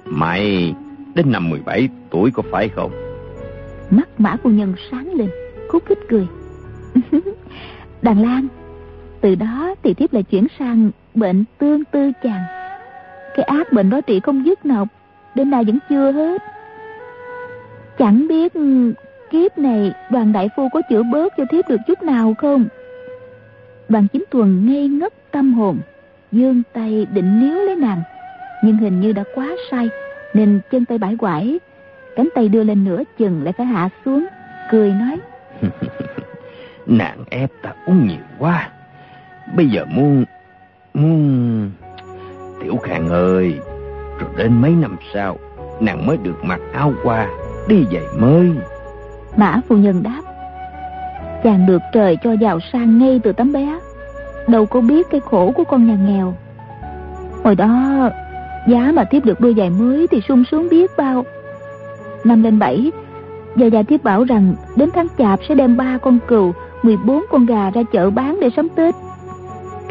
Mày đến năm 17 tuổi có phải không? Mắt mã phu nhân sáng lên Khúc khích cười. cười [LAUGHS] Đàn Lan Từ đó thì tiếp lại chuyển sang bệnh tương tư chàng Cái ác bệnh đó trị không dứt nọc, Đến nay vẫn chưa hết Chẳng biết kiếp này đoàn đại phu có chữa bớt cho thiếp được chút nào không? Đoàn chính tuần ngây ngất tâm hồn, dương tay định níu lấy nàng, nhưng hình như đã quá say, nên chân tay bãi quải, cánh tay đưa lên nửa chừng lại phải hạ xuống, cười nói. [LAUGHS] nàng ép ta uống nhiều quá, bây giờ muốn, muốn... Tiểu Khang ơi, rồi đến mấy năm sau, nàng mới được mặc áo qua, đi giày mới. Mã phu nhân đáp Chàng được trời cho giàu sang ngay từ tấm bé Đâu có biết cái khổ của con nhà nghèo Hồi đó Giá mà tiếp được đôi giày mới Thì sung sướng biết bao. Năm lên bảy Giờ già tiếp bảo rằng Đến tháng chạp sẽ đem ba con cừu 14 con gà ra chợ bán để sắm Tết.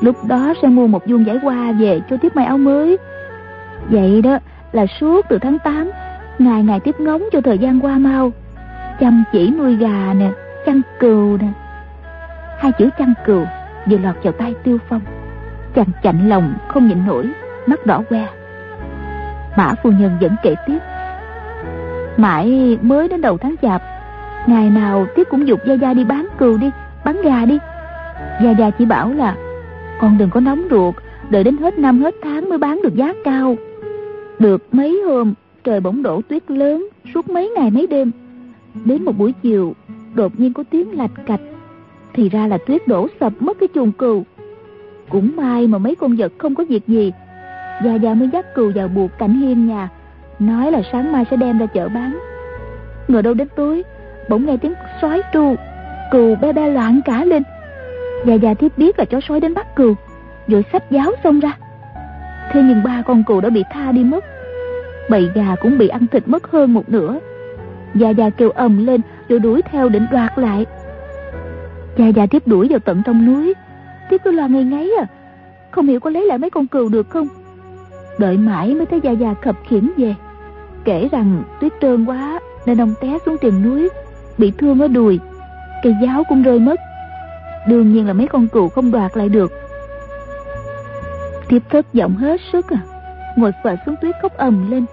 Lúc đó sẽ mua một vuông giải hoa về cho tiếp may áo mới. Vậy đó là suốt từ tháng 8 Ngày ngày tiếp ngóng cho thời gian qua mau. Chăm chỉ nuôi gà nè, chăn cừu nè. Hai chữ chăn cừu vừa lọt vào tay tiêu phong. Chàng chạnh lòng không nhịn nổi, mắt đỏ que mã phu nhân vẫn kể tiếp. Mãi mới đến đầu tháng chạp, ngày nào tiếp cũng dục gia gia đi bán cừu đi, bán gà đi. Gia gia chỉ bảo là, con đừng có nóng ruột, đợi đến hết năm hết tháng mới bán được giá cao. Được mấy hôm, trời bỗng đổ tuyết lớn suốt mấy ngày mấy đêm. Đến một buổi chiều, Đột nhiên có tiếng lạch cạch, Thì ra là tuyết đổ sập mất cái chuồng cừu. Cũng may mà mấy con vật không có việc gì Gia Gia mới dắt cừu vào buộc cảnh hiên nhà. Nói là sáng mai sẽ đem ra chợ bán. Ngồi đâu đến tối, Bỗng nghe tiếng sói tru. Cừu be be loạn cả lên. Gia Gia thiết biết là chó sói đến bắt cừu Rồi sách giáo xông ra. Thế nhưng ba con cừu đã bị tha đi mất. Bầy gà cũng bị ăn thịt mất hơn một nửa. Gia Gia kêu ầm lên rồi đuổi theo định đoạt lại. Gia Gia tiếp đuổi vào tận trong núi. Tiếp cứ lo ngay ngáy à Không hiểu có lấy lại mấy con cừu được không? Đợi mãi mới thấy Gia Gia khập khiển về. Kể rằng tuyết trơn quá, Nên ông té xuống triền núi, Bị thương ở đùi, Cây giáo cũng rơi mất. Đương nhiên là mấy con cừu không đoạt lại được. Tiếp thất giọng hết sức à Ngồi phật xuống tuyết khóc ầm lên.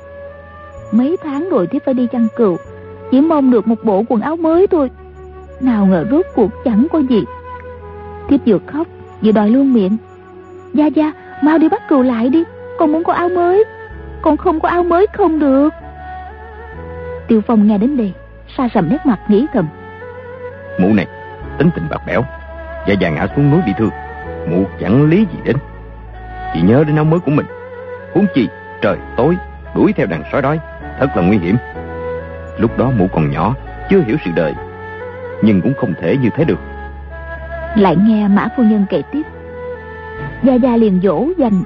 Mấy tháng rồi tiếp phải đi chăn cừu, chỉ mong được một bộ quần áo mới thôi. Nào ngờ rốt cuộc chẳng có gì. Thiếp vừa khóc, Vừa đòi luôn miệng. Gia Gia, mau đi bắt cừu lại đi. Con muốn có áo mới. Con không có áo mới không được. Tiêu Phong nghe đến đây Sa sầm nét mặt nghĩ thầm. Mụ này tính tình bạc bẽo Gia Gia ngã xuống núi bị thương. Mụ chẳng lý gì đến. Chỉ nhớ đến áo mới của mình. Huống chi trời tối đuổi theo đàn sói đói Thật là nguy hiểm. Lúc đó mụ còn nhỏ Chưa hiểu sự đời Nhưng cũng không thể như thế được. Lại nghe Mã Phu Nhân kể tiếp. Gia Gia liền dỗ dành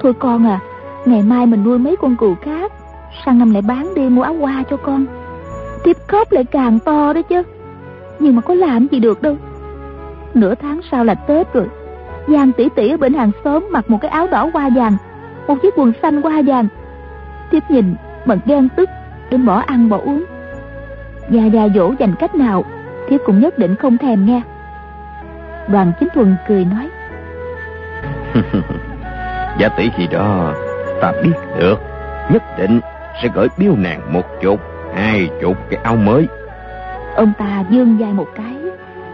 Thôi con à Ngày mai mình nuôi mấy con cừu khác, Sang năm lại bán đi mua áo hoa cho con. Tiếp khóc lại càng to đó chứ, Nhưng mà có làm gì được đâu. Nửa tháng sau là Tết rồi, Giang tỷ tỷ ở bên hàng xóm mặc một cái áo đỏ hoa vàng, Một chiếc quần xanh hoa vàng. Tiếp nhìn mà ghen tức Đến bỏ ăn bỏ uống. Gia Gia dỗ dành cách nào Thiếp cũng nhất định không thèm nghe. Đoàn chính thuần cười nói. [LAUGHS] Giả tỷ khi đó, ta biết được. Nhất định sẽ gửi biếu nàng một chục, Hai chục cái áo mới. Ông ta dương dài một cái,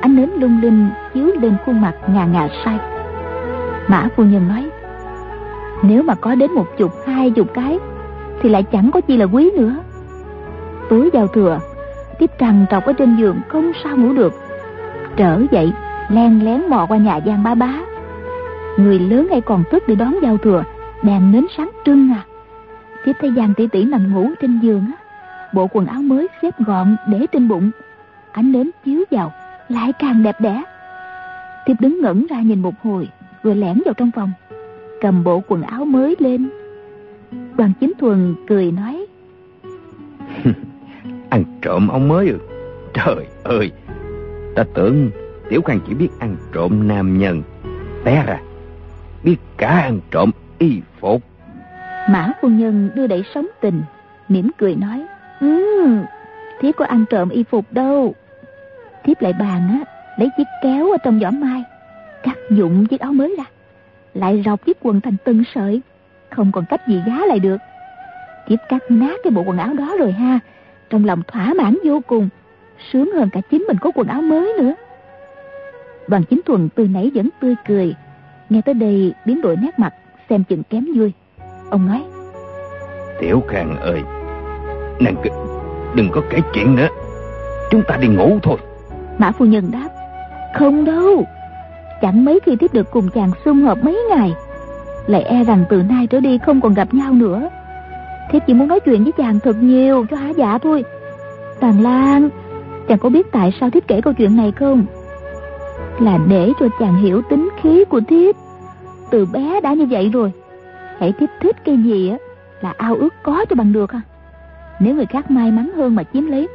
Ánh nến lung linh chiếu lên khuôn mặt ngà ngà say. Mã phu nhân nói, Nếu mà có đến một chục, hai chục cái, Thì lại chẳng có chi là quý nữa. Tối giao thừa, Tiếp trằn trọc ở trên giường không sao ngủ được. Trở dậy len lén mò qua nhà Giang bá bá. Người lớn hay còn thức để đón giao thừa Đèn nến sáng trưng à. Tiếp thấy Giang tỷ tỷ nằm ngủ trên giường á, Bộ quần áo mới xếp gọn để trên bụng. Ánh nến chiếu vào, Lại càng đẹp đẽ. Tiếp đứng ngẩn ra nhìn một hồi Rồi lẻn vào trong phòng, Cầm bộ quần áo mới lên. Đoàn chính thuần cười nói, [LAUGHS] Ăn trộm áo mới ừ Trời ơi! Ta tưởng Tiểu Khang chỉ biết ăn trộm nam nhân, Té ra. Biết cả ăn trộm y phục. Mã phu nhân đưa đẩy sống tình mỉm cười nói ừ, thiếp có ăn trộm y phục đâu. Thiếp lại bàn á lấy chiếc kéo ở trong giỏ mai cắt dụng chiếc áo mới ra lại rọc chiếc quần thành từng sợi không còn cách gì giá lại được. Thiếp cắt nát cái bộ quần áo đó rồi ha trong lòng thỏa mãn vô cùng sướng hơn cả chính mình có quần áo mới nữa. Đoàn chính thuần từ nãy vẫn tươi cười nghe tới đây biến đổi nét mặt xem chừng kém vui. Ông nói tiểu khang ơi nàng đừng có kể chuyện nữa. Chúng ta đi ngủ thôi. Mã phu nhân đáp không đâu. Chẳng mấy khi tiếp được cùng chàng sum họp mấy ngày. Lại e rằng từ nay trở đi không còn gặp nhau nữa. Thiếp chỉ muốn nói chuyện với chàng thật nhiều cho hả dạ thôi. Tàng lan chàng có biết tại sao thiếp kể câu chuyện này không? Là để cho chàng hiểu tính khí của thiếp. Từ bé đã như vậy rồi. Hãy thiếp thích cái gì á, là ao ước có cho bằng được à. Nếu người khác may mắn hơn mà chiếm lấy,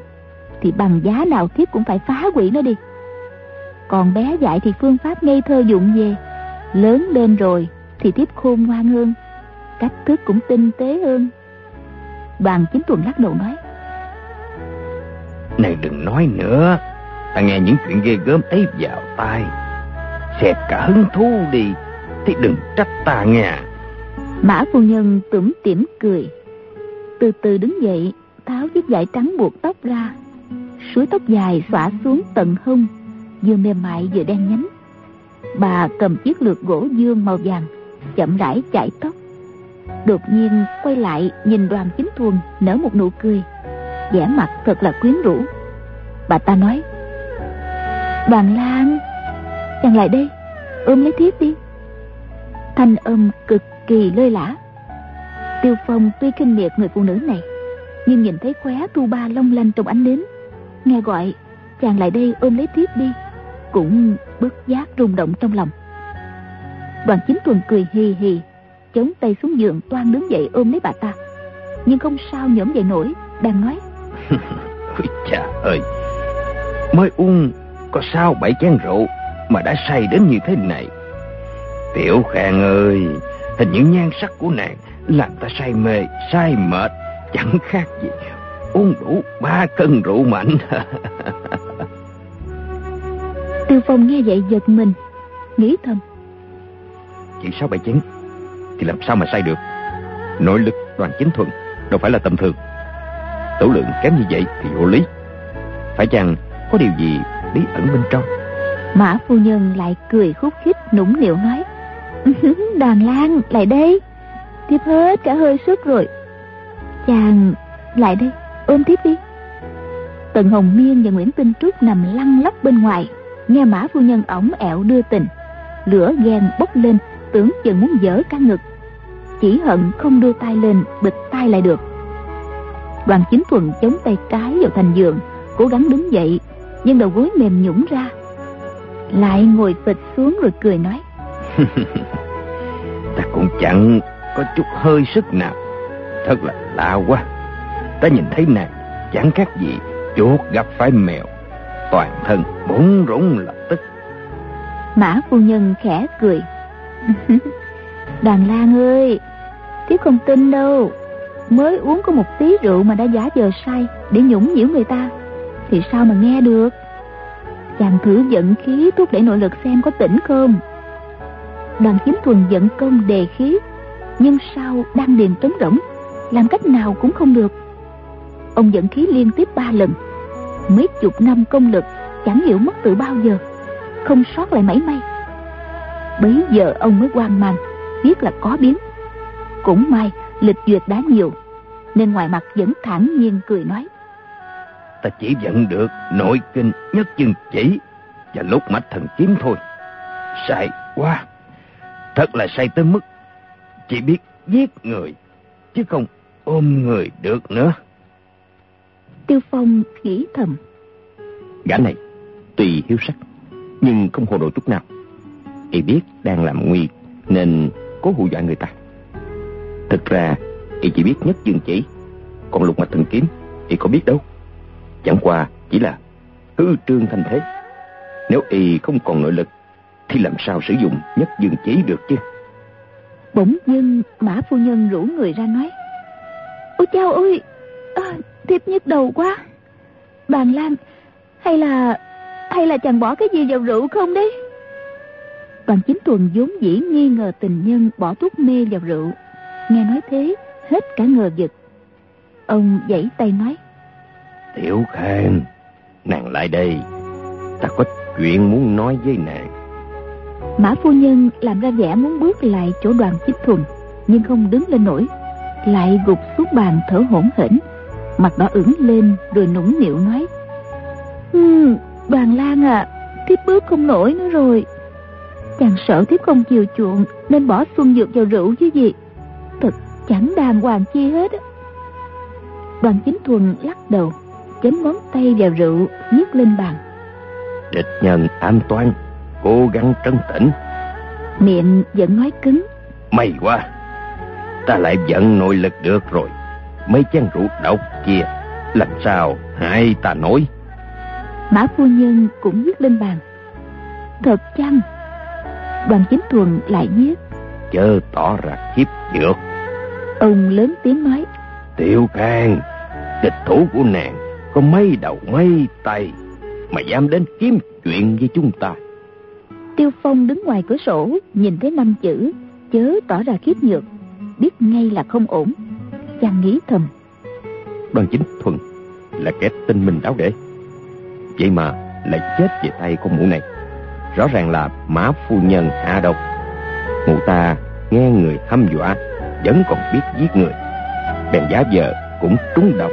thì bằng giá nào thiếp cũng phải phá hủy nó đi. Còn bé dạy thì phương pháp ngây thơ dụng về. Lớn lên rồi thì thiếp khôn ngoan hơn, cách thức cũng tinh tế hơn. Đoàn chính tuần lắc đầu nói. Này đừng nói nữa, ta nghe những chuyện ghê gớm ấy vào tai xẹt cả hứng thú đi, thì đừng trách ta nghe mã phu nhân tủm tỉm cười. Từ từ đứng dậy, tháo chiếc vải trắng buộc tóc ra. Suối tóc dài xõa xuống tận hông, vừa mềm mại vừa đen nhánh. Bà cầm chiếc lược gỗ dương màu vàng, chậm rãi chải tóc. Đột nhiên quay lại nhìn đoàn chính thuần nở một nụ cười. Vẻ mặt thật là quyến rũ. Bà ta nói, đoàn lan chàng lại đây, ôm lấy thiếp đi. Thanh âm cực kỳ lơi lã tiêu phong tuy kinh miệt người phụ nữ này, nhưng nhìn thấy khóe tu ba long lanh trong ánh nến, nghe gọi, chàng lại đây ôm lấy thiếp đi, cũng bất giác rung động trong lòng. Đoàn chính tuần cười hì hì, chống tay xuống giường toan đứng dậy ôm lấy bà ta. Nhưng không sao nhổm dậy nổi, đang nói. [LAUGHS] Ôi cha ơi, mới uống có sao bảy chén rượu mà đã say đến như thế này. Tiểu khang ơi hình những nhan sắc của nàng làm ta say mê say mệt chẳng khác gì uống đủ ba cân rượu mạnh. [LAUGHS] Tiêu phong nghe vậy giật mình nghĩ thầm. Chỉ sáu bảy chén thì làm sao mà say được? Nội lực đoàn chính thuần đâu phải là tầm thường. Tẩu lượng kém như vậy thì vô lý. Phải chăng có điều gì bí ẩn bên trong mã phu nhân lại cười khúc khích, nũng nịu nói, [LAUGHS] đàn lan lại đây. Tiếp hết, cả hơi sức rồi. Chàng, lại đây, ôm tiếp đi. Tần hồng miên và nguyễn tinh trúc nằm lăn lóc bên ngoài, nghe mã phu nhân ổng ẹo đưa tình. Lửa ghen bốc lên, tưởng chừng muốn dở cả ngực. Chỉ hận không đưa tay lên bịch tay lại được. Đoàn chính thuần chống tay trái vào thành giường, cố gắng đứng dậy, nhưng đầu gối mềm nhũng ra lại ngồi phịch xuống rồi cười nói. [LAUGHS] Ta cũng chẳng có chút hơi sức nào. Thật là lạ quá. Ta nhìn thấy nàng chẳng khác gì chuột gặp phải mèo. Toàn thân bún rủng lập tức. Mã phu nhân khẽ cười. [LAUGHS] đàn lan ơi thiếp không tin đâu. Mới uống có một tí rượu mà đã giả giờ say để nhũng nhiễu người ta. Thì sao mà nghe được chàng thử dẫn khí thúc đẩy nội lực xem có tỉnh không. Đoàn kiếm thuần dẫn công đề khí, nhưng sao đang điền trống rỗng, làm cách nào cũng không được. Ông dẫn khí liên tiếp ba lần, mấy chục năm công lực chẳng hiểu mất từ bao giờ, không sót lại mảy may. Bấy giờ ông mới quan mang, biết là có biến. Cũng may, lịch duyệt đã nhiều, nên ngoài mặt vẫn thản nhiên cười nói ta chỉ nhận được nội kinh nhất chân chỉ và lúc mạch thần kiếm thôi. Sai quá. Thật là say tới mức chỉ biết giết người chứ không ôm người được nữa. Tiêu phong nghĩ thầm. Gã này tùy hiếu sắc nhưng không hồ đồ chút nào. Y biết đang làm nguy nên cố hù dọa người ta. Thực ra y chỉ biết nhất dương chỉ còn lục mạch thần kiếm y có biết đâu chẳng qua chỉ là hư trương thanh thế. Nếu y không còn nội lực thì làm sao sử dụng nhất dương chỉ được chứ? Bỗng dưng mã phu nhân rủ người ra nói ôi chao ơi à, thiếp nhức đầu quá. Bàn lan hay là hay là chàng bỏ cái gì vào rượu không đấy? Đoàn chính tuần vốn dĩ nghi ngờ tình nhân bỏ thuốc mê vào rượu. Nghe nói thế hết cả ngờ vực. Ông giãy tay nói tiểu khang nàng lại đây. Ta có chuyện muốn nói với nàng. Mã phu nhân làm ra vẻ muốn bước lại chỗ đoàn chính thuần nhưng không đứng lên nổi lại gục xuống bàn thở hổn hển mặt đỏ ửng lên rồi nũng nịu nói. Ừ, đoàn lan à thiếp bước không nổi nữa rồi. Chàng sợ thiếp không chiều chuộng nên bỏ xuân dược vào rượu chứ gì. Thật chẳng đàng hoàng chi hết đoàn chính thuần lắc đầu chém ngón tay vào rượu nhét lên bàn. Địch nhân an toàn cố gắng trấn tĩnh. Miệng vẫn nói cứng. May quá ta lại giận nội lực được rồi. Mấy chén rượu độc kia làm sao hại ta nổi? Mã phu nhân cũng viết lên bàn. Thật chăng? Đoàn chính thuần lại viết chớ tỏ ra khiếp dược ông lớn tiếng nói. Tiểu khang địch thủ của nàng có mấy đầu mấy tay mà dám đến kiếm chuyện với chúng ta. Tiêu phong đứng ngoài cửa sổ nhìn thấy năm chữ chớ tỏ ra khiếp nhược biết ngay là không ổn. Chàng nghĩ thầm. Đoàn chính thuần là kẻ tinh minh đáo để vậy mà lại chết về tay con mụ này. Rõ ràng là mã phu nhân hạ độc. Mụ ta nghe người hăm dọa vẫn còn biết giết người. Bèn giá vợ cũng trúng độc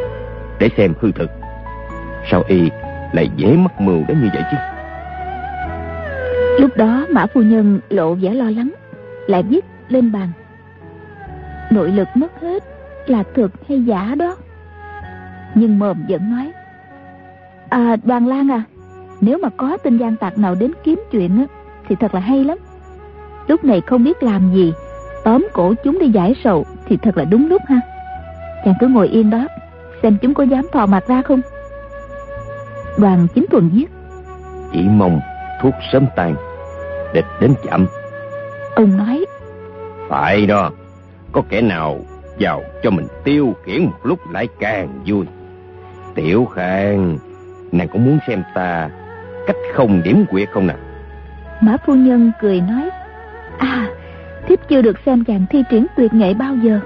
để xem hư thực sao y lại dễ mắc mưu đến như vậy chứ? Lúc đó mã phu nhân lộ vẻ lo lắng, lại viết lên bàn. Nội lực mất hết là thực hay giả đó? Nhưng mồm vẫn nói à đoàn lan à nếu mà có tên gian tặc nào đến kiếm chuyện á, thì thật là hay lắm. Lúc này không biết làm gì, tóm cổ chúng đi giải sầu thì thật là đúng lúc ha. Chàng cứ ngồi yên đó, xem chúng có dám thò mặt ra không? Đoàn chính thuần giết chỉ mong thuốc sớm tan địch đến chậm. Ông nói phải đó có kẻ nào vào cho mình tiêu khiển một lúc lại càng vui. Tiểu khang nàng có muốn xem ta cách không điểm quyệt không nào? Mã phu nhân cười nói à thiếp chưa được xem chàng thi triển tuyệt nghệ bao giờ.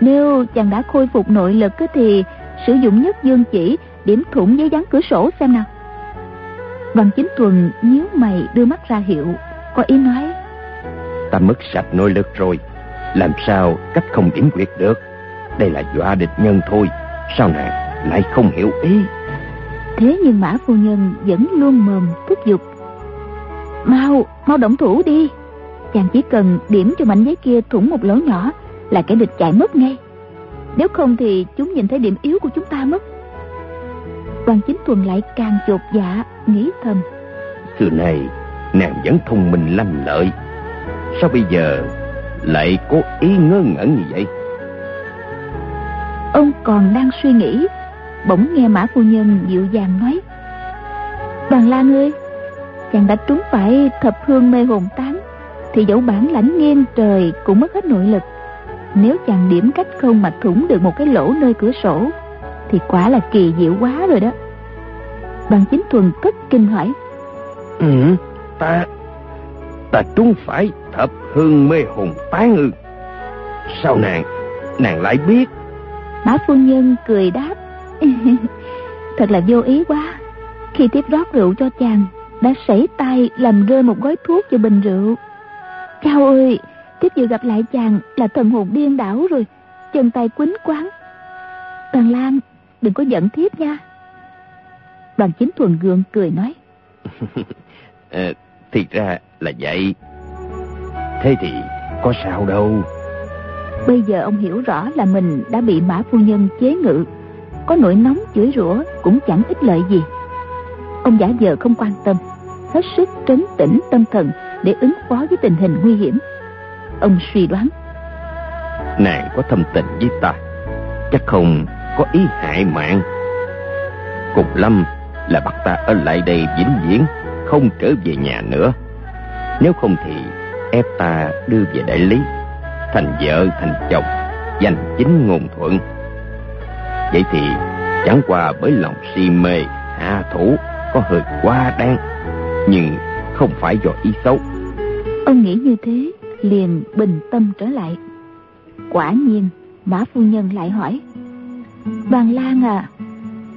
Nếu chàng đã khôi phục nội lực thì sử dụng nhất dương chỉ điểm thủng giấy dán cửa sổ xem nào. Văn chính tuần nhíu mày đưa mắt ra hiệu Có ý nói. Ta mất sạch nội lực rồi Làm sao cách không điểm quyệt được? Đây là dọa địch nhân thôi Sao nàng lại không hiểu ý? Thế nhưng mã phu nhân vẫn luôn mồm thúc giục. Mau, mau động thủ đi. Chàng chỉ cần điểm cho mảnh giấy kia thủng một lỗ nhỏ Là kẻ địch chạy mất ngay. Nếu không thì chúng nhìn thấy điểm yếu của chúng ta mất Đoàn chính tuần lại càng chột dạ Nghĩ thầm. Xưa này nàng vẫn thông minh lanh lợi. Sao bây giờ Lại có ý ngơ ngẩn như vậy? Ông còn đang suy nghĩ bỗng nghe mã phu nhân dịu dàng nói. Đoàn lan ơi chàng đã trúng phải thập hương mê hồn tán thì dẫu bản lãnh nghiêng trời cũng mất hết nội lực. Nếu chàng điểm cách không mà thủng được một cái lỗ nơi cửa sổ thì quả là kỳ diệu quá rồi đó. Đoàn chính thuần cất kinh hỏi. Ừ ta ta trúng phải thập hương mê hồn tán ư sao nàng nàng lại biết? Mã phu nhân cười đáp. [LAUGHS] Thật là vô ý quá. Khi tiếp rót rượu cho chàng đã sảy tay làm rơi một gói thuốc cho bình rượu. Chao ơi tiếp vừa gặp lại chàng là thần hồn điên đảo rồi. Chân tay quýnh quán. Toàn lan đừng có giận thiếp nha. Đoàn chính thuần gượng cười nói. [LAUGHS] À, thì ra là vậy. Thế thì có sao đâu. Bây giờ ông hiểu rõ là mình đã bị mã phu nhân chế ngự. Có nỗi nóng chửi rủa cũng chẳng ích lợi gì. Ông giả vờ không quan tâm hết sức trấn tĩnh tâm thần để ứng phó với tình hình nguy hiểm. Ông suy đoán. Nàng có thâm tình với ta chắc không có ý hại mạng. Cùng lâm là bắt ta ở lại đây vĩnh viễn, không trở về nhà nữa. Nếu không thì ép ta đưa về đại lý, thành vợ, thành chồng, giành chính ngôn thuận. Vậy thì chẳng qua bởi lòng si mê hạ thủ, có hơi quá đáng, nhưng không phải do ý xấu. Ông nghĩ như thế, liền bình tâm trở lại. Quả nhiên, mã phu nhân lại hỏi bàng lan à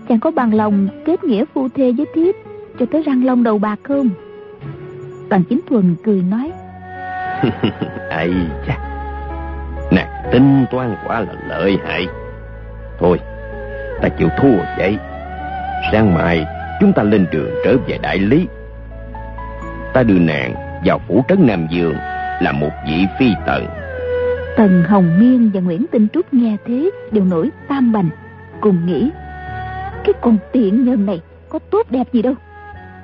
chàng có bằng lòng kết nghĩa phu thê với thiếp cho tới răng long đầu bạc không? Đoàn chính thuần cười nói. [LAUGHS] Ai cha nàng tính toán quá là lợi hại. Thôi, ta chịu thua vậy. Sáng mai, chúng ta lên đường trở về đại lý. Ta đưa nàng vào phủ trấn nam dương là một vị phi tần tần hồng miên và nguyễn tinh trúc nghe thế đều nổi tam bành, cùng nghĩ, cái con tiện nhân này có tốt đẹp gì đâu,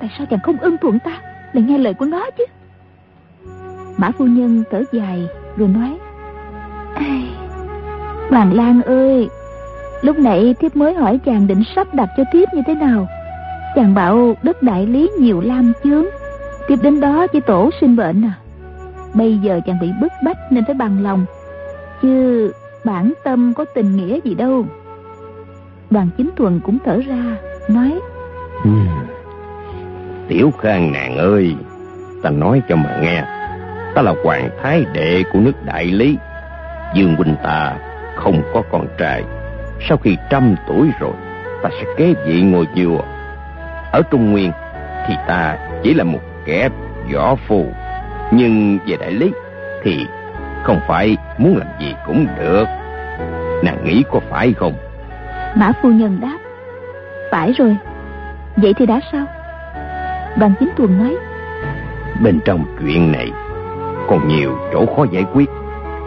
tại sao chàng không ưng thuận ta, lại nghe lời của nó chứ? Mã phu nhân thở dài rồi nói Hoàng Lan ơi, Lúc nãy thiếp mới hỏi chàng định sắp đặt cho thiếp như thế nào? Chàng bảo đất đại lý nhiều lam chướng Tiếp đến đó chỉ tổ sinh bệnh à. Bây giờ chàng bị bức bách nên phải bằng lòng Chứ bản tâm có tình nghĩa gì đâu. Đoàn chính thuần cũng thở ra, Nói ừ. Tiểu khang nàng ơi, Ta nói cho mà nghe. Ta là hoàng thái đệ của nước đại lý. Dương huynh ta không có con trai. Sau khi trăm tuổi rồi, Ta sẽ kế vị ngôi vua. Ở Trung Nguyên Thì ta chỉ là một kẻ võ phù Nhưng về đại lý Thì không phải muốn làm gì cũng được. Nàng nghĩ có phải không? Mã phu nhân đáp Phải rồi. Vậy thì đã sao? Đoàn chính tuần nói Bên trong chuyện này Còn nhiều chỗ khó giải quyết.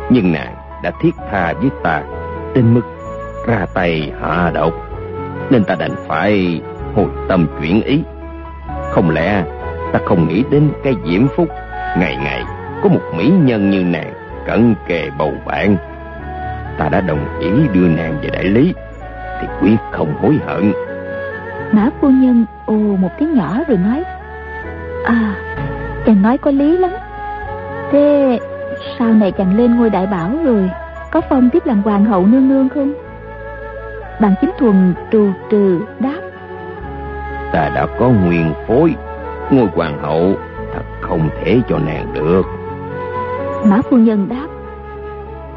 Nhưng nàng đã thiết tha với ta đến mức ra tay hạ độc. Nên ta đành phải hồi tâm chuyển ý. Không lẽ ta không nghĩ đến cái diễm phúc ngày ngày có một mỹ nhân như nàng cận kề bầu bạn. Ta đã đồng ý đưa nàng về đại lý thì quyết không hối hận. Mã phu nhân ồ một tiếng nhỏ rồi nói à chàng nói có lý lắm. Thế sau này chàng lên ngôi đại bảo rồi có phong tiếp làm hoàng hậu nương nương không? Bằng chính thuần trù trừ đáp ta đã có nguyên phối ngôi hoàng hậu thật không thể cho nàng được mã phu nhân đáp,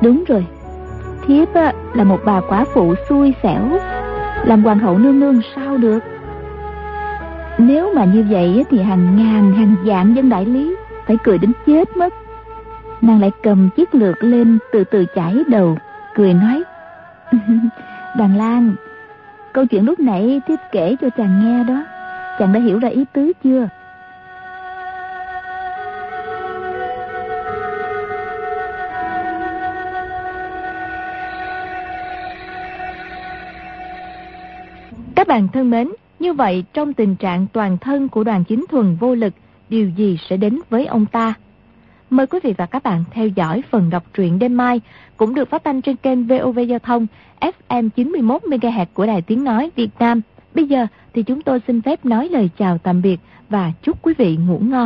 đúng rồi, thiếp là một bà quả phụ xui xẻo, làm hoàng hậu nương nương sao được? Nếu mà như vậy thì hàng ngàn, hàng vạn dân đại lý phải cười đến chết mất. Nàng lại cầm chiếc lược lên từ từ chải đầu, cười nói, [LAUGHS] đàn lan, câu chuyện lúc nãy thiếp kể cho chàng nghe đó. Chàng đã hiểu ra ý tứ chưa? Các bạn thân mến, như vậy trong tình trạng toàn thân của đoàn chính thuần vô lực, điều gì sẽ đến với ông ta? Mời quý vị và các bạn theo dõi phần đọc truyện đêm mai cũng được phát thanh trên kênh VOV Giao thông FM 91 MHz của Đài Tiếng nói Việt Nam. Bây giờ thì chúng tôi xin phép nói lời chào tạm biệt và chúc quý vị ngủ ngon.